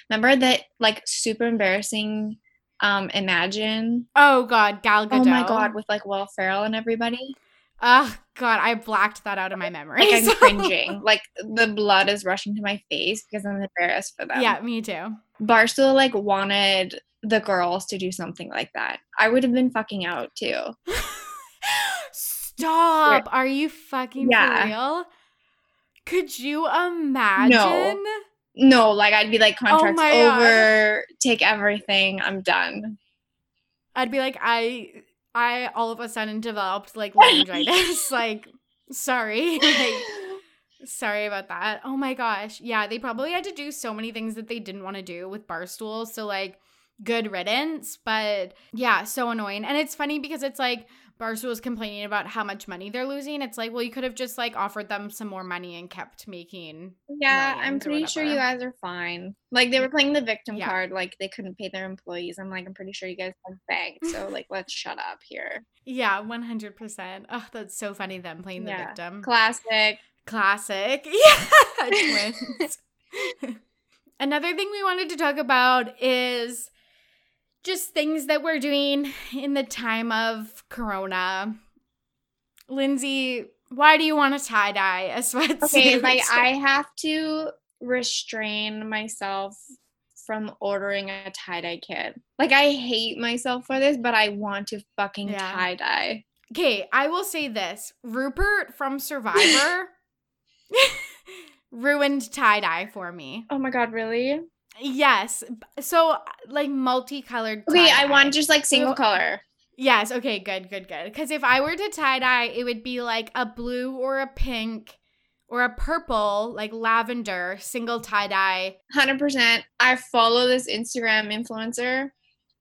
Remember that like super embarrassing um Imagine? Oh god, Gal Gadot. Oh my god, with like Will Ferrell and everybody. Oh god, I blacked that out of my memory. Like I'm so- cringing. Like the blood is rushing to my face because I'm embarrassed for them. Yeah, me too. Barstool like wanted the girls to do something like that. I would have been fucking out too. Stop. Are you fucking Yeah. real? Could you imagine? No, like I'd be like oh contracts my God. over, take everything, I'm done. I'd be like, I I all of a sudden developed like laryngitis. like, sorry. like, sorry about that. Oh my gosh. Yeah, they probably had to do so many things that they didn't want to do with Barstool. So, like, good riddance. But yeah, so annoying. And it's funny because it's like, Barstool is complaining about how much money they're losing. It's like, well, you could have just like offered them some more money and kept making. Yeah, I'm pretty sure you guys are fine. Like they were playing the victim Yeah. card, like they couldn't pay their employees. I'm like, I'm pretty sure you guys have banked. So like, let's shut up here. Yeah, one hundred percent. Oh, that's so funny. Them playing the Yeah. victim. Classic. Classic. Yeah, twins. Another thing we wanted to talk about is just things that we're doing in the time of Corona. Lindsay, why do you want to tie dye a sweatsuit? Okay, like I have to restrain myself from ordering a tie dye kit. Like I hate myself for this, but I want to fucking Yeah. tie dye. Okay, I will say this. Rupert from Survivor ruined tie dye for me. Oh my god, really? Yes. So uh, like multicolored Okay, I tie-dye. want just like single So- color. Yes, okay, good, good, good. Because if I were to tie dye, it would be like a blue or a pink or a purple, like lavender, single tie dye. Hundred percent. I follow this Instagram influencer.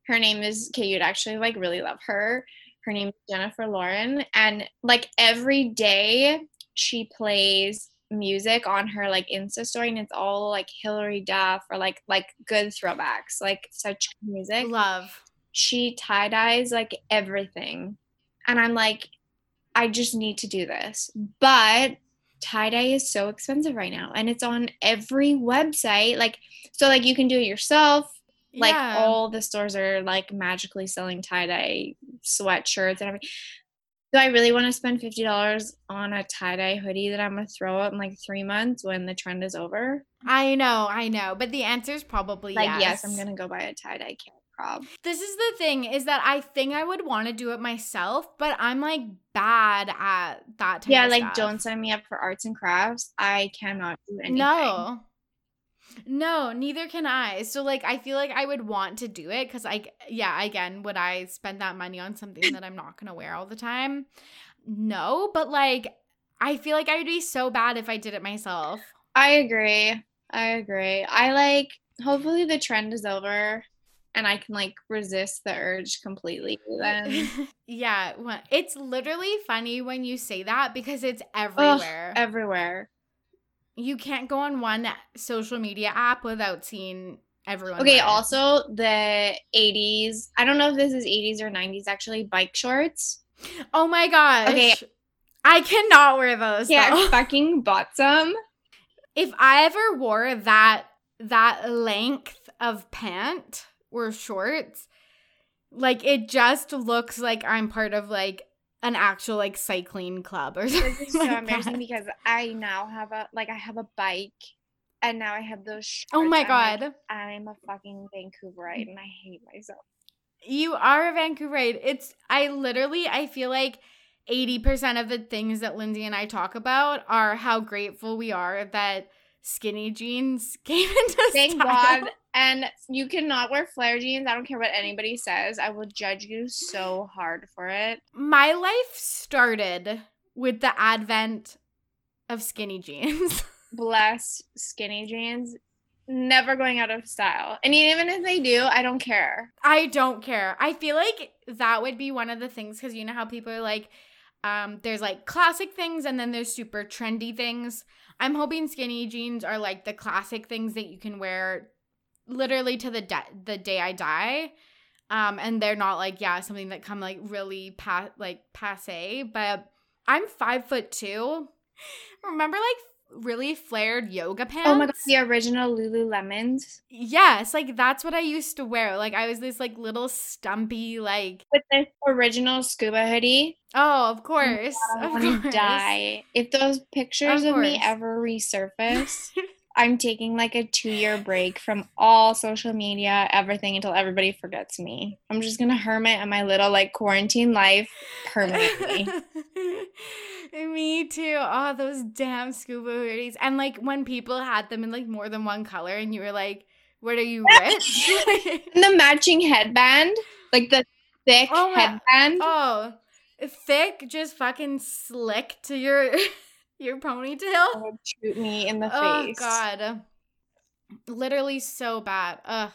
Her name is okay. You'd actually like really love her. Her name is Jennifer Lauren, and like every day she plays music on her like Insta story, and it's all like Hilary Duff or like like good throwbacks, like such music. Love. She tie dyes like everything, and I'm like, I just need to do this, but tie dye is so expensive right now and it's on every website like so like you can do it yourself like Yeah. all the stores are like magically selling tie-dye sweatshirts and everything do i really want to spend $50 on a tie-dye hoodie that i'm going to throw out in like three months when the trend is over I know, I know. But the answer is probably like yes. yes, i'm going to go buy a tie-dye kit prob This is the thing is that I think I would want to do it myself, but I'm like bad at that type yeah like stuff. don't sign me up for arts and crafts i cannot do anything No. No, neither can I. So like I feel like I would want to do it cuz like yeah, again, would I spend that money on something that I'm not going to wear all the time? No, but like I feel like I would be so bad if I did it myself. I agree. I agree. I like hopefully the trend is over and I can like resist the urge completely then. yeah, it's literally funny when you say that because it's everywhere. Everywhere. You can't go on one social media app without seeing everyone. Okay, also the 80s. I don't know if this is 80s or 90s actually, bike shorts. Oh my gosh. Okay. I cannot wear those. Yeah, though. I fucking bought some. if I ever wore that that length of pant or shorts, like it just looks like I'm part of like an actual like cycling club or something. This is so like embarrassing that. because I now have a like I have a bike and now I have those shorts. Oh my I'm like, god. I'm a fucking Vancouverite and I hate myself. You are a Vancouverite. It's I literally I feel like 80% of the things that Lindsay and I talk about are how grateful we are that skinny jeans came into Thank style. God. And you cannot wear flare jeans. I don't care what anybody says. I will judge you so hard for it. My life started with the advent of skinny jeans. Bless skinny jeans. Never going out of style. And even if they do, I don't care. I don't care. I feel like that would be one of the things because you know how people are like, um, there's like classic things and then there's super trendy things. I'm hoping skinny jeans are like the classic things that you can wear literally to the de- the day I die. Um, and they're not like yeah something that come like really pa- like passe. But I'm five foot two. Remember like really flared yoga pants? Oh my god, the original Lululemons Yes, like that's what I used to wear. Like I was this like little stumpy like with this original scuba hoodie. oh, of course. I of want to course. die. If those pictures Of of, me ever resurface, I'm taking like a two year break from all social media, everything until everybody forgets me. I'm just gonna hermit in my little like quarantine life permanently. Me too. Oh, those damn scuba hoodies. And like when people had them in like more than one color and you were like, what are you rich? and the matching headband, like the thick Oh my- headband. Oh, thick, just fucking slick to your your ponytail. Would shoot me in the Oh face. Oh god. Literally so bad. Ugh.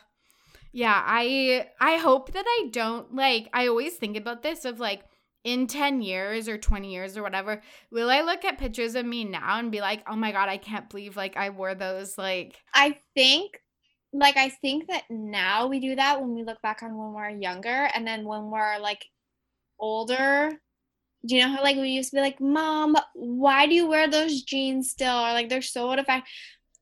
Yeah, I I hope that I don't like I always think about this of like in 10 years or 20 years or whatever, will I look at pictures of me now and be like, "Oh my god, I can't believe like I wore those like I think like I think that now we do that when we look back on when we're younger and then when we're like older. Do you know how like we used to be like, Mom, why do you wear those jeans still? Or like they're so out of fashion.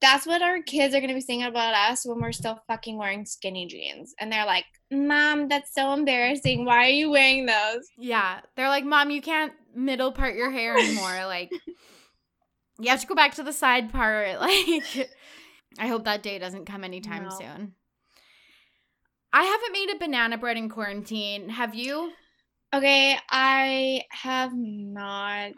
That's what our kids are gonna be saying about us when we're still fucking wearing skinny jeans. And they're like, Mom, that's so embarrassing. Why are you wearing those? Yeah, they're like, "Mom, you can't middle part your hair anymore." like you have to go back to the side part. Like I hope that day doesn't come anytime No. soon. I haven't made a banana bread in quarantine. Have you? Okay, I have not.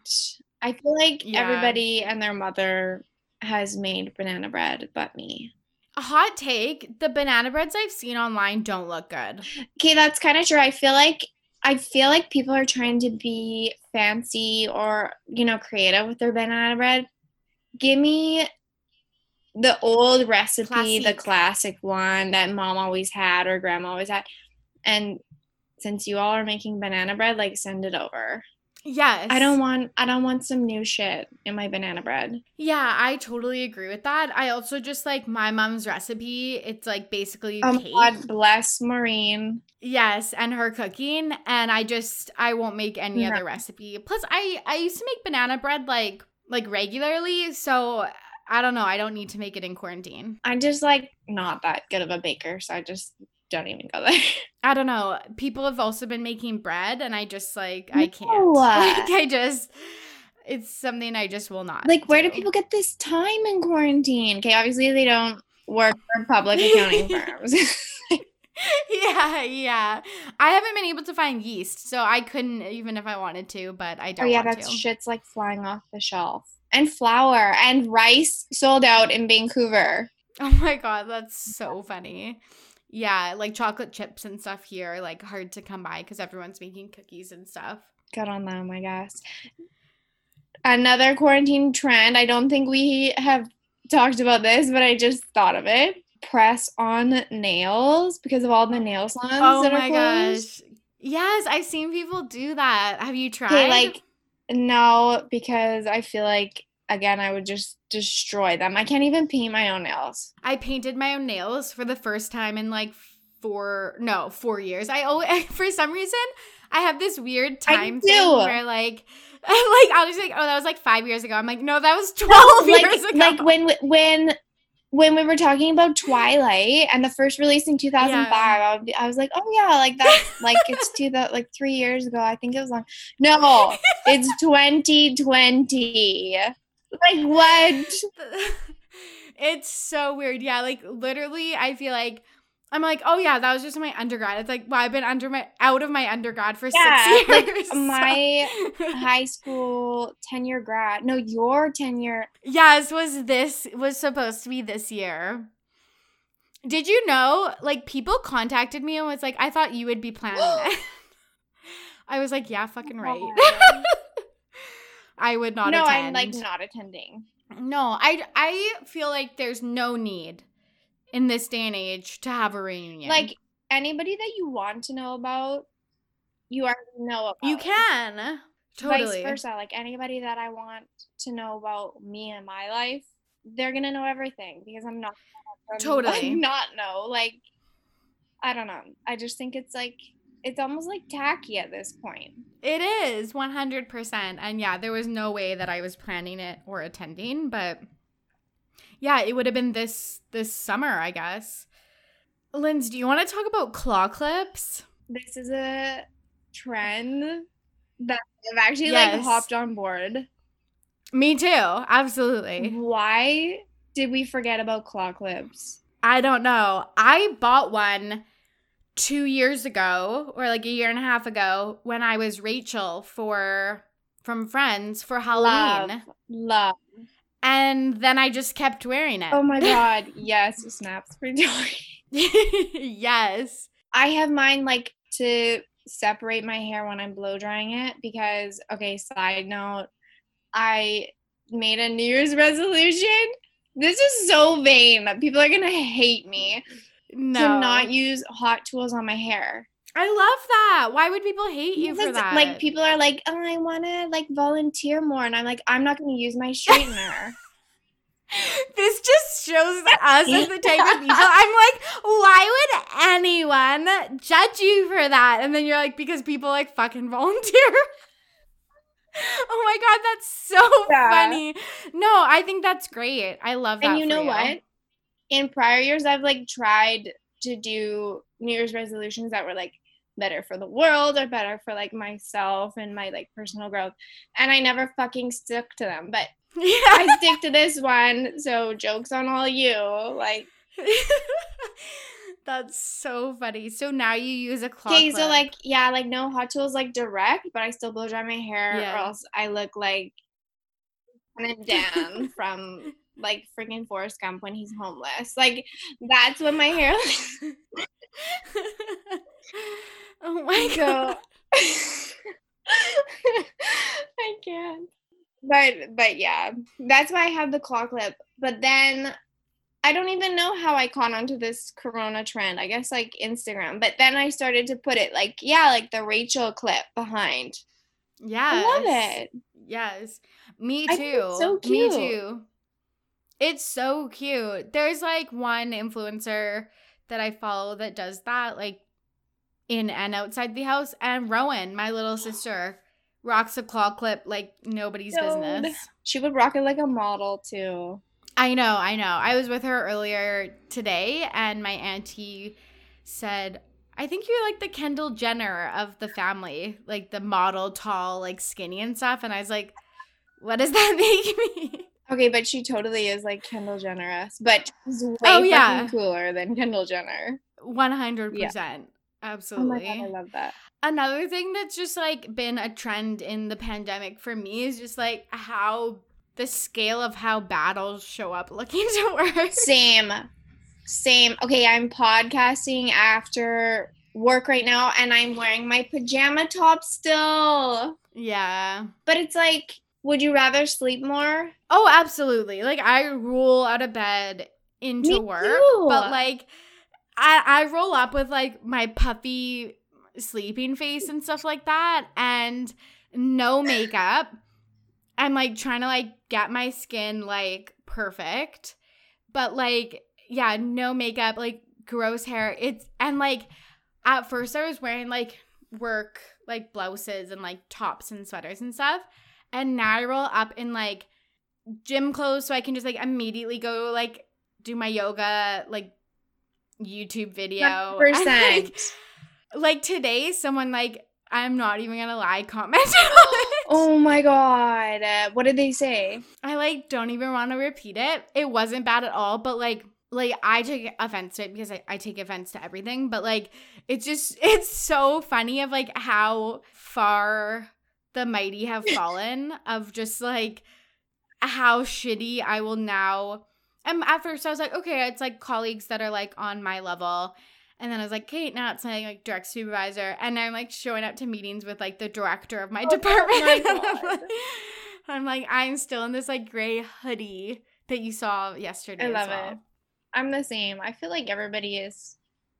I feel like Yeah. everybody and their mother has made banana bread but me. A hot take, the banana breads I've seen online don't look good. Okay, that's kind of true. I feel like I feel like people are trying to be fancy or, you know, creative with their banana bread. Give me the old recipe, the classic one that mom always had or grandma always had. And since you all are making banana bread, like send it over. Yes. I don't want I don't want some new shit in my banana bread. Yeah, I totally agree with that. I also just like my mom's recipe. It's like basically Oh cake. God, bless Maureen. Yes, and her cooking, and I just I won't make any No. other recipe. Plus, I I used to make banana bread like like regularly, so I don't know. I don't need to make it in quarantine. I'm just like not that good of a baker, so I just don't even go there. I don't know. People have also been making bread, and I just like I can't. No. Like I just, it's something I just will not. like, where do do. people get this time in quarantine? Okay, obviously they don't work for public accounting firms. yeah, yeah. I haven't been able to find yeast, so I couldn't even if I wanted to, but I don't Oh yeah, that shit's like flying off the shelf. And flour and rice sold out in Vancouver. Oh my god, that's so funny. Yeah, like chocolate chips and stuff here are like hard to come by because everyone's making cookies and stuff. Good on them, I guess. Another quarantine trend. I don't think we have talked about this, but I just thought of it. Press on nails because of all the nail salons Oh that are my closed. gosh. Yes, I've seen people do that. Have you tried? Like no, because I feel like again I would just destroy them. I can't even paint my own nails. I painted my own nails for the first time in like four no, 4 years. I always for some reason I have this weird time thing where like like I'll just like, oh, that was like five years ago. I'm like, no, that was 12 like years ago. like when when when we were talking about Twilight and the first release in 2005, I, be, I was like, oh yeah, like that's like it's two the like three years ago. I think it was long. No, it's 2020. Like what? it's so weird. Yeah, like literally, I feel like I'm like, oh yeah, that was just my undergrad. It's like, well, I've been under my out of my undergrad for Yeah, six like, years. so- my High school 10 year grad. No, your 10 year. yes, was this was supposed to be this year. Did you know? Like people contacted me and was like, I thought you would be planning it. I was like, yeah, fucking right. I would not attend. no, attend. I'm like not attending. No, I I feel like there's no need in this day and age to have a reunion. Like anybody that you want to know about, you already know about. you can totally. Vice versa. Like anybody that I want to know about me and my life, they're gonna know everything because I'm not gonna let like, Totally. not know. Like I don't know. I just think it's like it's almost like tacky at this point. It is 100%. And yeah, there was no way that I was planning it or attending, but yeah, it would have been this this summer, I guess. Linz, do you want to talk about claw clips? This is a trend that I've actually like hopped on board. Me too. Absolutely. Why did we forget about claw clips? I don't know. I bought one two years ago, or like a year and a half ago, when I was Rachel for from Friends for Halloween, Love, love. and then I just kept wearing it. Oh my god, yes, snaps for joy. yes. I have mine like to separate my hair when I'm blow drying it because okay, side note, I made a New Year's resolution. This is so vain that people are gonna hate me No. to not use hot tools on my hair. I love that. Why would people hate you for that? Like people are like, oh, I want to like volunteer more, and I'm like, I'm not gonna use my straightener. this just shows us as the type of people. I'm like, why would anyone judge you for that? And then you're like, because people like fucking volunteer. oh my god, that's so Yeah. funny. No, I think that's great. I love that. and you know what? In prior years, I've like tried to do New Year's resolutions that were like better for the world or better for like myself and my like personal growth, and I never fucking stuck to them. But Yeah. I stick to this one, so jokes on all you. Like, That's so funny. So now you use a clock. okay, so like, yeah, like no hot tools like direct, but I still blow dry my hair, Yeah. or else I look like kind of Dan from like freaking Forrest Gump when he's homeless. Like, that's what my hair looks. oh my god. I can't. But but yeah, that's why I have the claw clip. But then I don't even know how I caught onto this corona trend. I guess like Instagram. But then I started to put it like, yeah, like the Rachel clip behind. Yeah. I love it. Yes. Me too. so Me cute. too. It's so cute. There's like one influencer that I follow that does that, like in and outside the house. And Rowan, my little sister, rocks a claw clip like nobody's Dude. business. She would rock it like a model too. I know, I know. I was with her earlier today, and my auntie said, I think you're like the Kendall Jenner of the family, like the model, tall, like skinny and stuff. And I was like, what does that make me? Okay, but she totally is like Kendall Jenner, but she's oh, way Oh, yeah. fucking cooler than Kendall Jenner. 100%. Oh my Absolutely. god, I love that. Another thing that's just like been a trend in the pandemic for me is just like how the scale of how battles show up looking to work. Same. Same. Okay, I'm podcasting after work right now and I'm wearing my pajama top still. Yeah. But it's like, would you rather sleep more? Oh, absolutely. Like I roll out of bed into Me work, too. but like I I roll up with like my puffy sleeping face and stuff like that and no makeup. I'm like trying to like get my skin like perfect. But like yeah, no makeup, like gross hair. It's and like at first I was wearing like work like blouses and like tops and sweaters and stuff. And now I roll up in like gym clothes so I can just like immediately go like do my yoga like YouTube video. And, like, 100%. like today, someone like I'm not even gonna lie, commented on it. Oh my god. Uh, what did they say? I like don't even want to repeat it. It wasn't bad at all, but like like I take offense to it because I, I take offense to everything. But like it's just it's so funny of like how far the mighty have fallen of just like how shitty I will now and at first I was like, okay, it's like colleagues that are like on my level. And then I was like, Kate, now it's like, like direct supervisor. And I'm like showing up to meetings with like the director of my Oh department. my I'm like- I'm still in this like gray hoodie that you saw yesterday. I love well. it. I'm the same. I feel like everybody is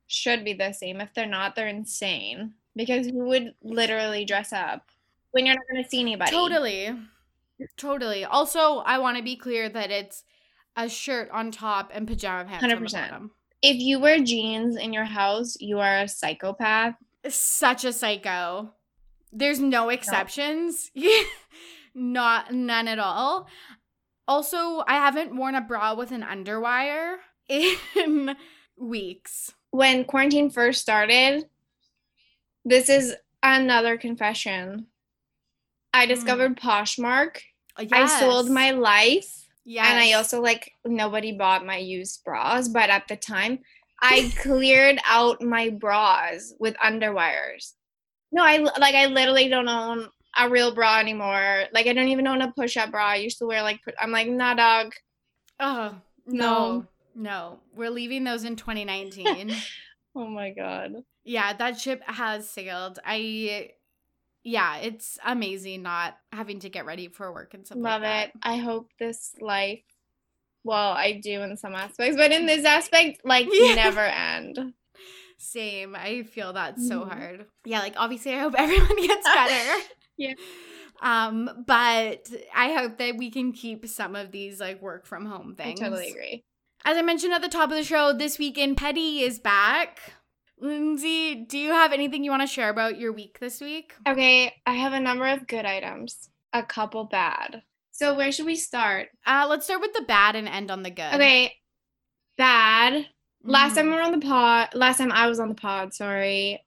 should be the same. If they're not, they're insane. Because who would literally dress up when you're not gonna see anybody? Totally. Totally. Also, I want to be clear that it's a shirt on top and pajama pants on the bottom. If you wear jeans in your house, you are a psychopath. Such a psycho. There's no exceptions. Not none at all. Also, I haven't worn a bra with an underwire in weeks. When quarantine first started, this is another confession. I discovered Poshmark. I sold Mm. My life. yes. And I also like nobody bought my used bras, but at the time I cleared out my bras with underwires. No, I like I literally don't own a real bra anymore. Like I don't even own a push-up bra. I used to wear like I'm like, nah dog. Oh, no. No. We're leaving those in 2019. Oh my god. Yeah, that ship has sailed. I yeah, it's amazing not having to get ready for work and stuff Love like it. I hope this life well, I do in some aspects, but in this aspect, like Yeah. never end. Same. I feel that so Mhm. hard. Yeah, like obviously I hope everyone gets better. Yeah. Um, but I hope that we can keep some of these like work from home I things. totally agree. As I mentioned at the top of the show, this weekend Petty is back. Lindsay, do you have anything you want to share about your week this week? Okay, I have a number of good items, a couple bad. So where should we start? Uh, let's start with the bad and end on the good. Okay, bad. Last time Mhm. we were on the pod, last time I was on the pod, sorry,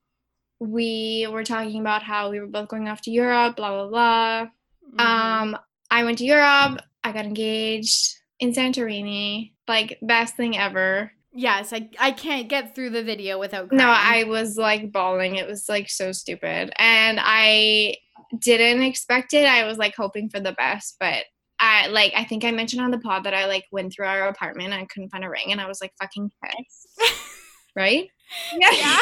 we were talking about how we were both going off to Europe, blah blah blah. Mhm. Um, I went to Europe. I got engaged in Santorini. Like best thing ever. Yes, I I can't get through the video without No. I was like bawling. It was like so stupid, and I didn't expect it. I was like hoping for the best, but I like I think I mentioned on the pod that I like went through our apartment and I couldn't find a ring, and I was like fucking pissed. right? Yeah.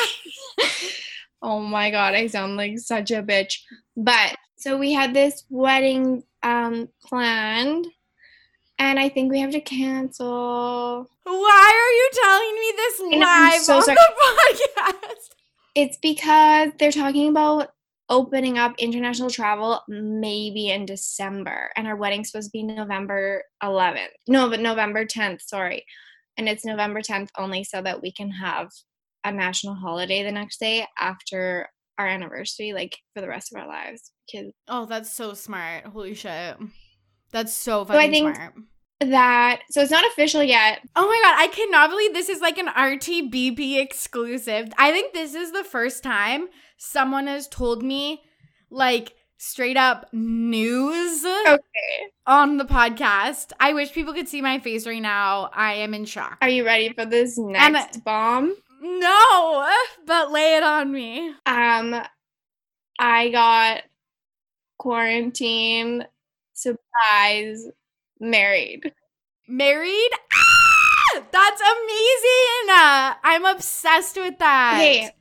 oh my god, I sound like such a bitch. But so we had this wedding um planned and I think we have to cancel. Why are you telling me this live so on sorry. the podcast? It's because they're talking about opening up international travel maybe in December and our wedding's supposed to be November 11th. No, but November 10th, sorry. And it's November 10th only so that we can have a national holiday the next day after our anniversary like for the rest of our lives because Oh, that's so smart. Holy shit. That's so I think- smart. that so it's not official yet Oh my god, I cannot believe this is like an RTBP exclusive. I think this is the first time someone has told me like straight up news okay on the podcast. I wish people could see my face right now. I am in shock. are you ready for this next bomb No, but lay it on me. um i got quarantine surprise married Married? Ah! That's amazing. Uh, I'm obsessed with that. Hey.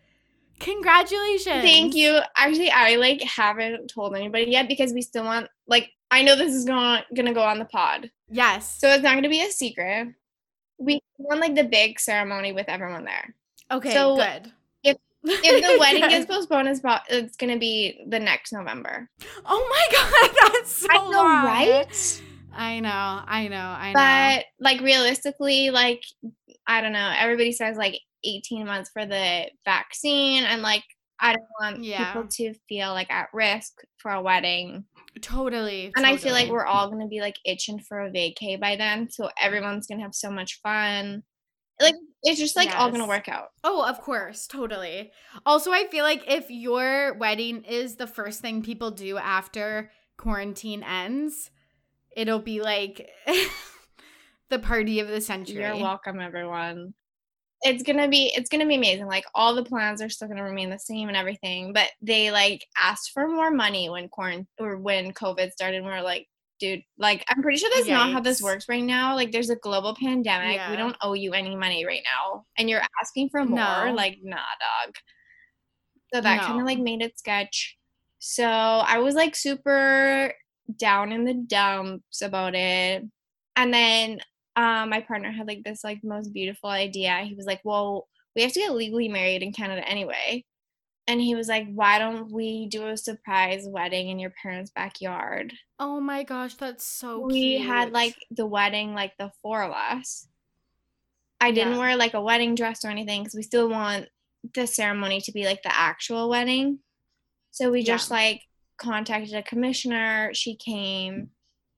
Congratulations. thank you actually i like haven't told anybody yet because we still want like i know this is going gonna go on the pod Yes. so it's not gonna be a secret we want like the big ceremony with everyone there okay, so good. If- the wedding Good. gets postponed it's, it's gonna be the next november Oh my god, that's so i know long. right I know, I know, I know. but like realistically like i don't know everybody says like 18 months for the vaccine and like i don't want Yeah. people to feel like at risk for a wedding totally. and i feel like we're all gonna be like itching for a vacay by then so everyone's gonna have so much fun like it's just like all gonna work out Oh, of course, totally. Also, I feel like if your wedding is the first thing people do after quarantine ends, it'll be like the party of the century. you're welcome everyone it's gonna be it's gonna be amazing like all the plans are still gonna remain the same and everything but they like asked for more money when quarantine or when covid started and we are like dude like i'm pretty sure that's not how this works right now. Like there's a global pandemic. We don't owe you any money right now. And you're asking for more? No. like nah dog. So that kind of like made it sketch. So i was like super down in the dumps about it. And then um my partner had like this like most beautiful idea. He was like well we have to get legally married in canada anyway and he was like why don't we do a surprise wedding in your parents backyard Oh my gosh, that's so we cute. had like the wedding like the four of us i didn't wear like a wedding dress or anything because we still want the ceremony to be like the actual wedding so we just Yeah. like contacted a commissioner she came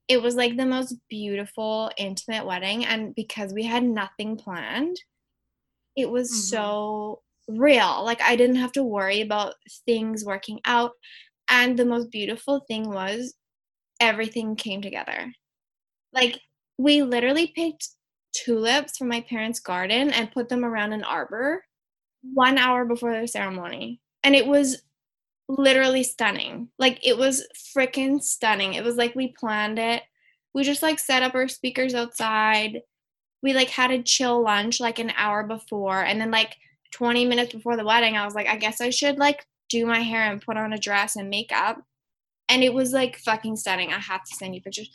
it was like the most beautiful intimate wedding and because we had nothing planned it was Mhm. so real like i didn't have to worry about things working out and the most beautiful thing was everything came together like we literally picked tulips from my parents garden and put them around an arbor one hour before the ceremony and it was literally stunning. Like it was freaking stunning. It was like we planned it. We just like set up our speakers outside. We like had a chill lunch like an hour before and then like 20 minutes before the wedding, I was like, I guess I should like do my hair and put on a dress and makeup. And it was like fucking stunning. I have to send you pictures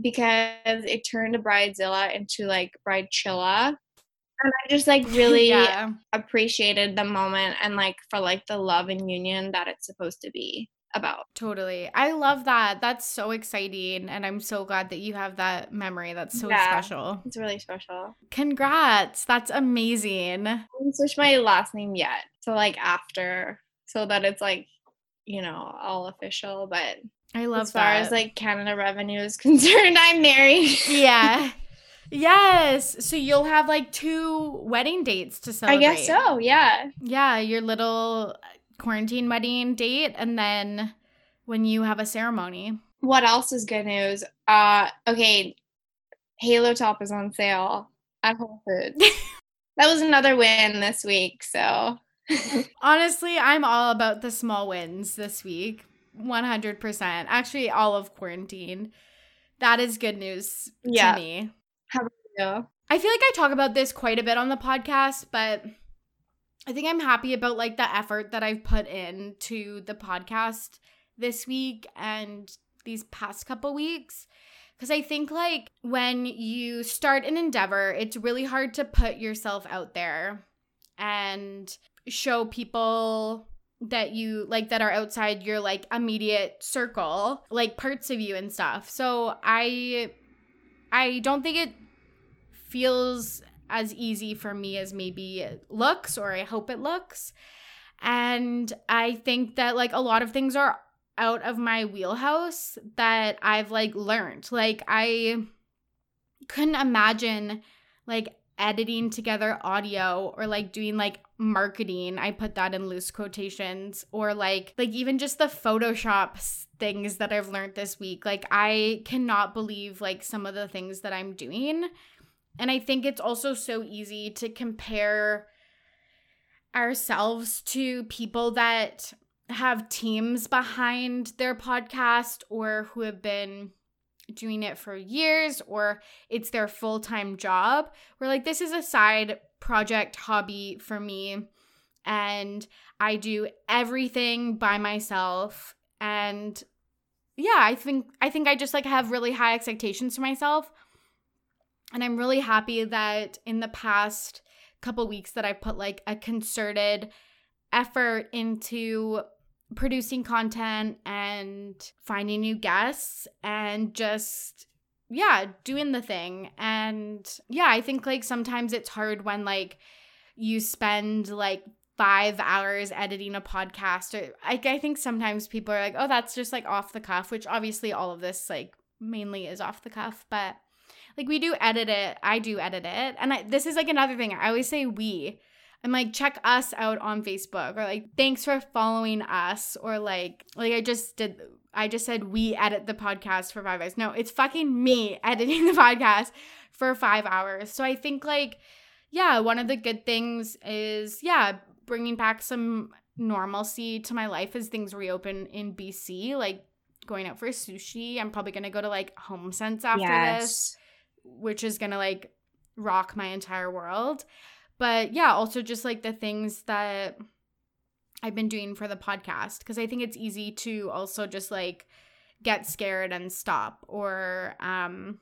because it turned a bridezilla into like bridechilla. And I just like really yeah. appreciated the moment and like for like the love and union that it's supposed to be about. Totally. I love that. That's so exciting. And I'm so glad that you have that memory. That's so Yeah. special. It's really special. Congrats. That's amazing. I switched my last name yet. So like after so that it's like, you know, all official. But I love as far that. as like Canada revenue is concerned, I'm married. yeah. Yes. So you'll have like two wedding dates to I celebrate. guess so, yeah. Yeah, your little quarantine wedding date and then when you have a ceremony. What else is good news? Uh okay, Halo Top is on sale at Whole Foods. that was another win this week, so Honestly, I'm all about the small wins this week. 100%. Actually, all of quarantine. That is good news Yeah. to me. yeah. I feel like I talk about this quite a bit on the podcast, but I think I'm happy about like the effort that I've put into the podcast this week and these past couple weeks. Because I think like when you start an endeavor, it's really hard to put yourself out there and show people that you like that are outside your like immediate circle, like parts of you and stuff. So I I don't think it feels as easy for me as maybe it looks or I hope it looks. And I think that like a lot of things are out of my wheelhouse that I've like learned. Like I couldn't imagine like editing together audio or like doing like marketing. I put that in loose quotations or like like even just the Photoshop things that I've learned this week. Like I cannot believe like some of the things that I'm doing. And I think it's also so easy to compare ourselves to people that have teams behind their podcast or who have been doing it for years or it's their full-time job. We're like this is a side project hobby for me and I do everything by myself and yeah, I think I think I just like have really high expectations for myself. And I'm really happy that in the past couple weeks that I put like a concerted effort into producing content and finding new guests and just yeah, doing the thing. And yeah, I think like sometimes it's hard when like you spend like five hours editing a podcast or I, I think sometimes people are like oh that's just like off the cuff which obviously all of this like mainly is off the cuff but like we do edit it. I do edit it. And I, this is like another thing. I always say we. I'm like check us out on facebook or like thanks for following us or like like i just did i just said we edit the podcast for five hours. No it's fucking me editing the podcast for five hours. So i think like yeah one of the good things is yeah bringing back some normalcy to my life as things reopen in bc like going out for sushi. I'm probably gonna go to like HomeSense after this which is gonna like rock my entire world. But yeah, also just like the things that I've been doing for the podcast because I think it's easy to also just like get scared and stop or um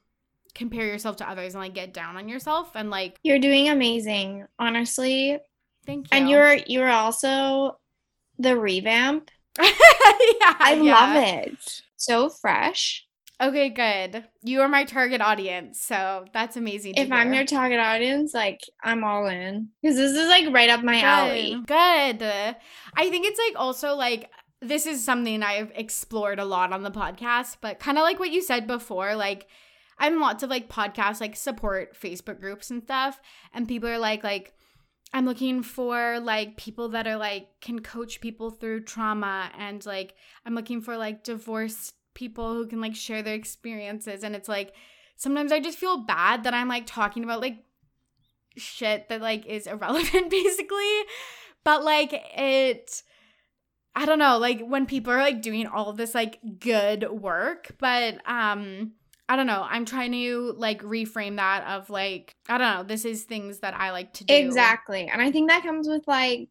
compare yourself to others and like get down on yourself and like You're doing amazing, honestly. thank you. And you're you're also the revamp. yeah, I yeah. love it. So fresh. Okay, good. You are my target audience, so that's amazing. to If I'm your target audience, like I'm all in. Because this is like right up my alley. Good. Good. I think it's like also like this is something I've explored a lot on the podcast, but kind of like what you said before, like I'm lots of like podcasts like support Facebook groups and stuff, and people are like like I'm looking for like people that are like can coach people through trauma and like I'm looking for like divorced people who can like share their experiences and it's like sometimes I just feel bad that I'm like talking about like shit that like is irrelevant basically but like it i don't know like when people are like doing all of this like good work but um I don't know. I'm trying to like reframe that of like, I don't know. This is things that I like to do. Exactly. And I think that comes with like,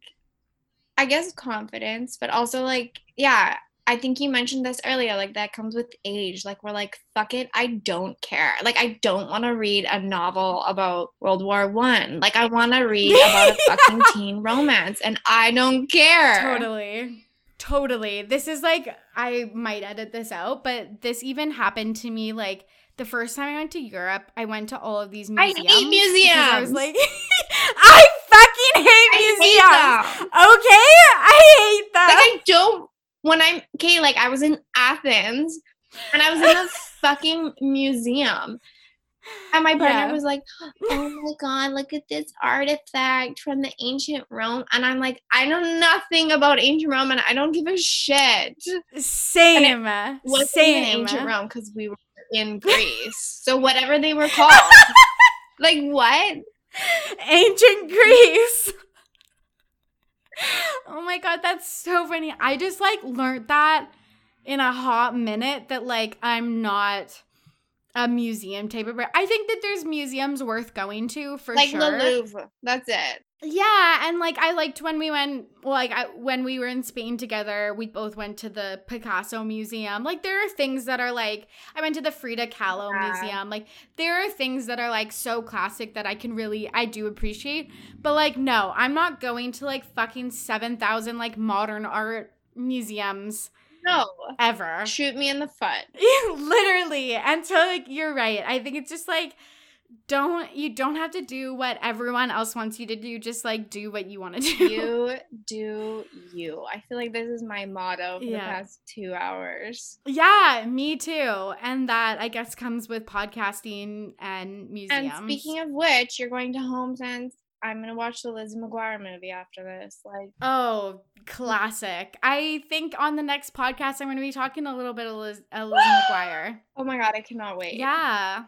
I guess confidence, but also like, yeah, I think you mentioned this earlier, like that comes with age. Like we're like, fuck it, I don't care. Like I don't want to read a novel about World War One. Like I want to read about a fucking teen romance, and I don't care. Totally. Totally. This is like I might edit this out, but this even happened to me like the first time I went to Europe, I went to all of these museums. I hate museums. I was like, I fucking hate I museums. hate okay, I hate them. Like I don't when I'm okay, like I was in Athens and I was in a fucking museum. And my partner Yeah. was like, Oh my god, look at this artifact from the ancient Rome. And I'm like, I know nothing about ancient Rome and I don't give a shit. Same. Wasn't Same. ancient Rome because we were in Greece. so whatever they were called. like what? Ancient Greece. Oh my god, that's so funny. I just like learned that in a hot minute that like I'm not a museum type of. I think that there's museums worth going to for like sure. the Louvre. That's it. Yeah, and like I liked when we went like I, when we were in Spain together, we both went to the Picasso Museum. Like there are things that are like I went to the Frida Kahlo Yeah. Museum. Like there are things that are like so classic that I can really I do appreciate. But like no, I'm not going to like fucking 7,000 like modern art museums No. ever. Shoot me in the foot. Literally. And so like you're right. I think it's just like don't you don't have to do what everyone else wants you to do. Just like do what you want to do. you do you. I feel like this is my motto for Yeah. the past two hours. Yeah, me too. And that I guess comes with podcasting and museums. And speaking of which, you're going to HomeSense. I'm gonna watch the Lizzie McGuire movie after this. Like, Oh, classic. I think on the next podcast I'm going to be talking a little bit of Liz, uh, Lizzie McGuire. oh my god, I cannot wait. Yeah.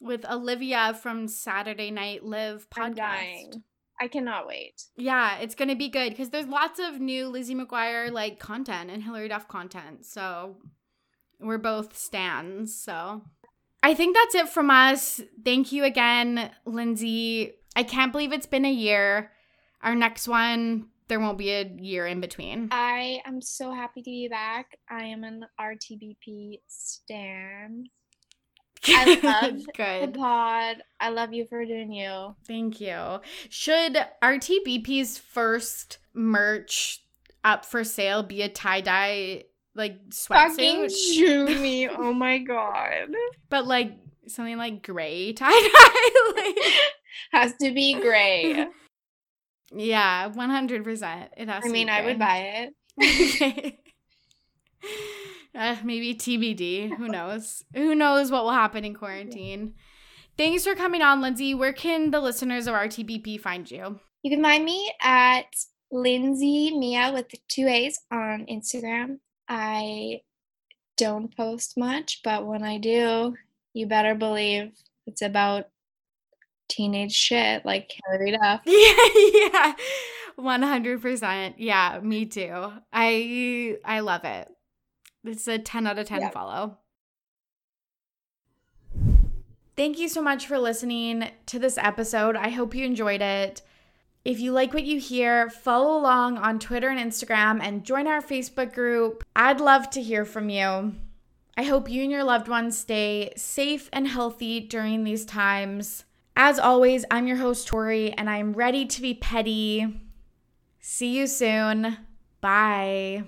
With Olivia from Saturday Night Live I'm podcast. dying. I cannot wait. Yeah, it's going to be good because there's lots of new Lizzie McGuire like content and Hilary Duff content. So we're both stands. So I think that's it from us. Thank you again, Lindsay. I can't believe it's been a year. Our next one, there won't be a year in between. I am so happy to be back. I am an RTBP stan. I love The good. pod. I love you for doing you. Thank you. Should RTBP's first merch up for sale be a tie dye like Fucking shoot me. Oh my god. but like something like gray tie dye. like, Has to be gray. yeah, one hundred percent. It has. I to mean, be I would buy it. uh, maybe TBD. Who knows? Who knows what will happen in quarantine? Thanks for coming on, Lindsay. Where can the listeners of RTBP find you? You can find me at Lindsay Mia with two A's on Instagram. I don't post much, but when I do, you better believe it's about teenage shit like Hilary Duff. Yeah, yeah. 100%. Yeah, me too. I I love it. It's a 10 out of 10 Yeah. follow. Thank you so much for listening to this episode. I hope you enjoyed it. If you like what you hear, follow along on Twitter and Instagram and join our Facebook group. I'd love to hear from you. I hope you and your loved ones stay safe and healthy during these times. As always, I'm your host, Tori, and I'm ready to be petty. See you soon. Bye.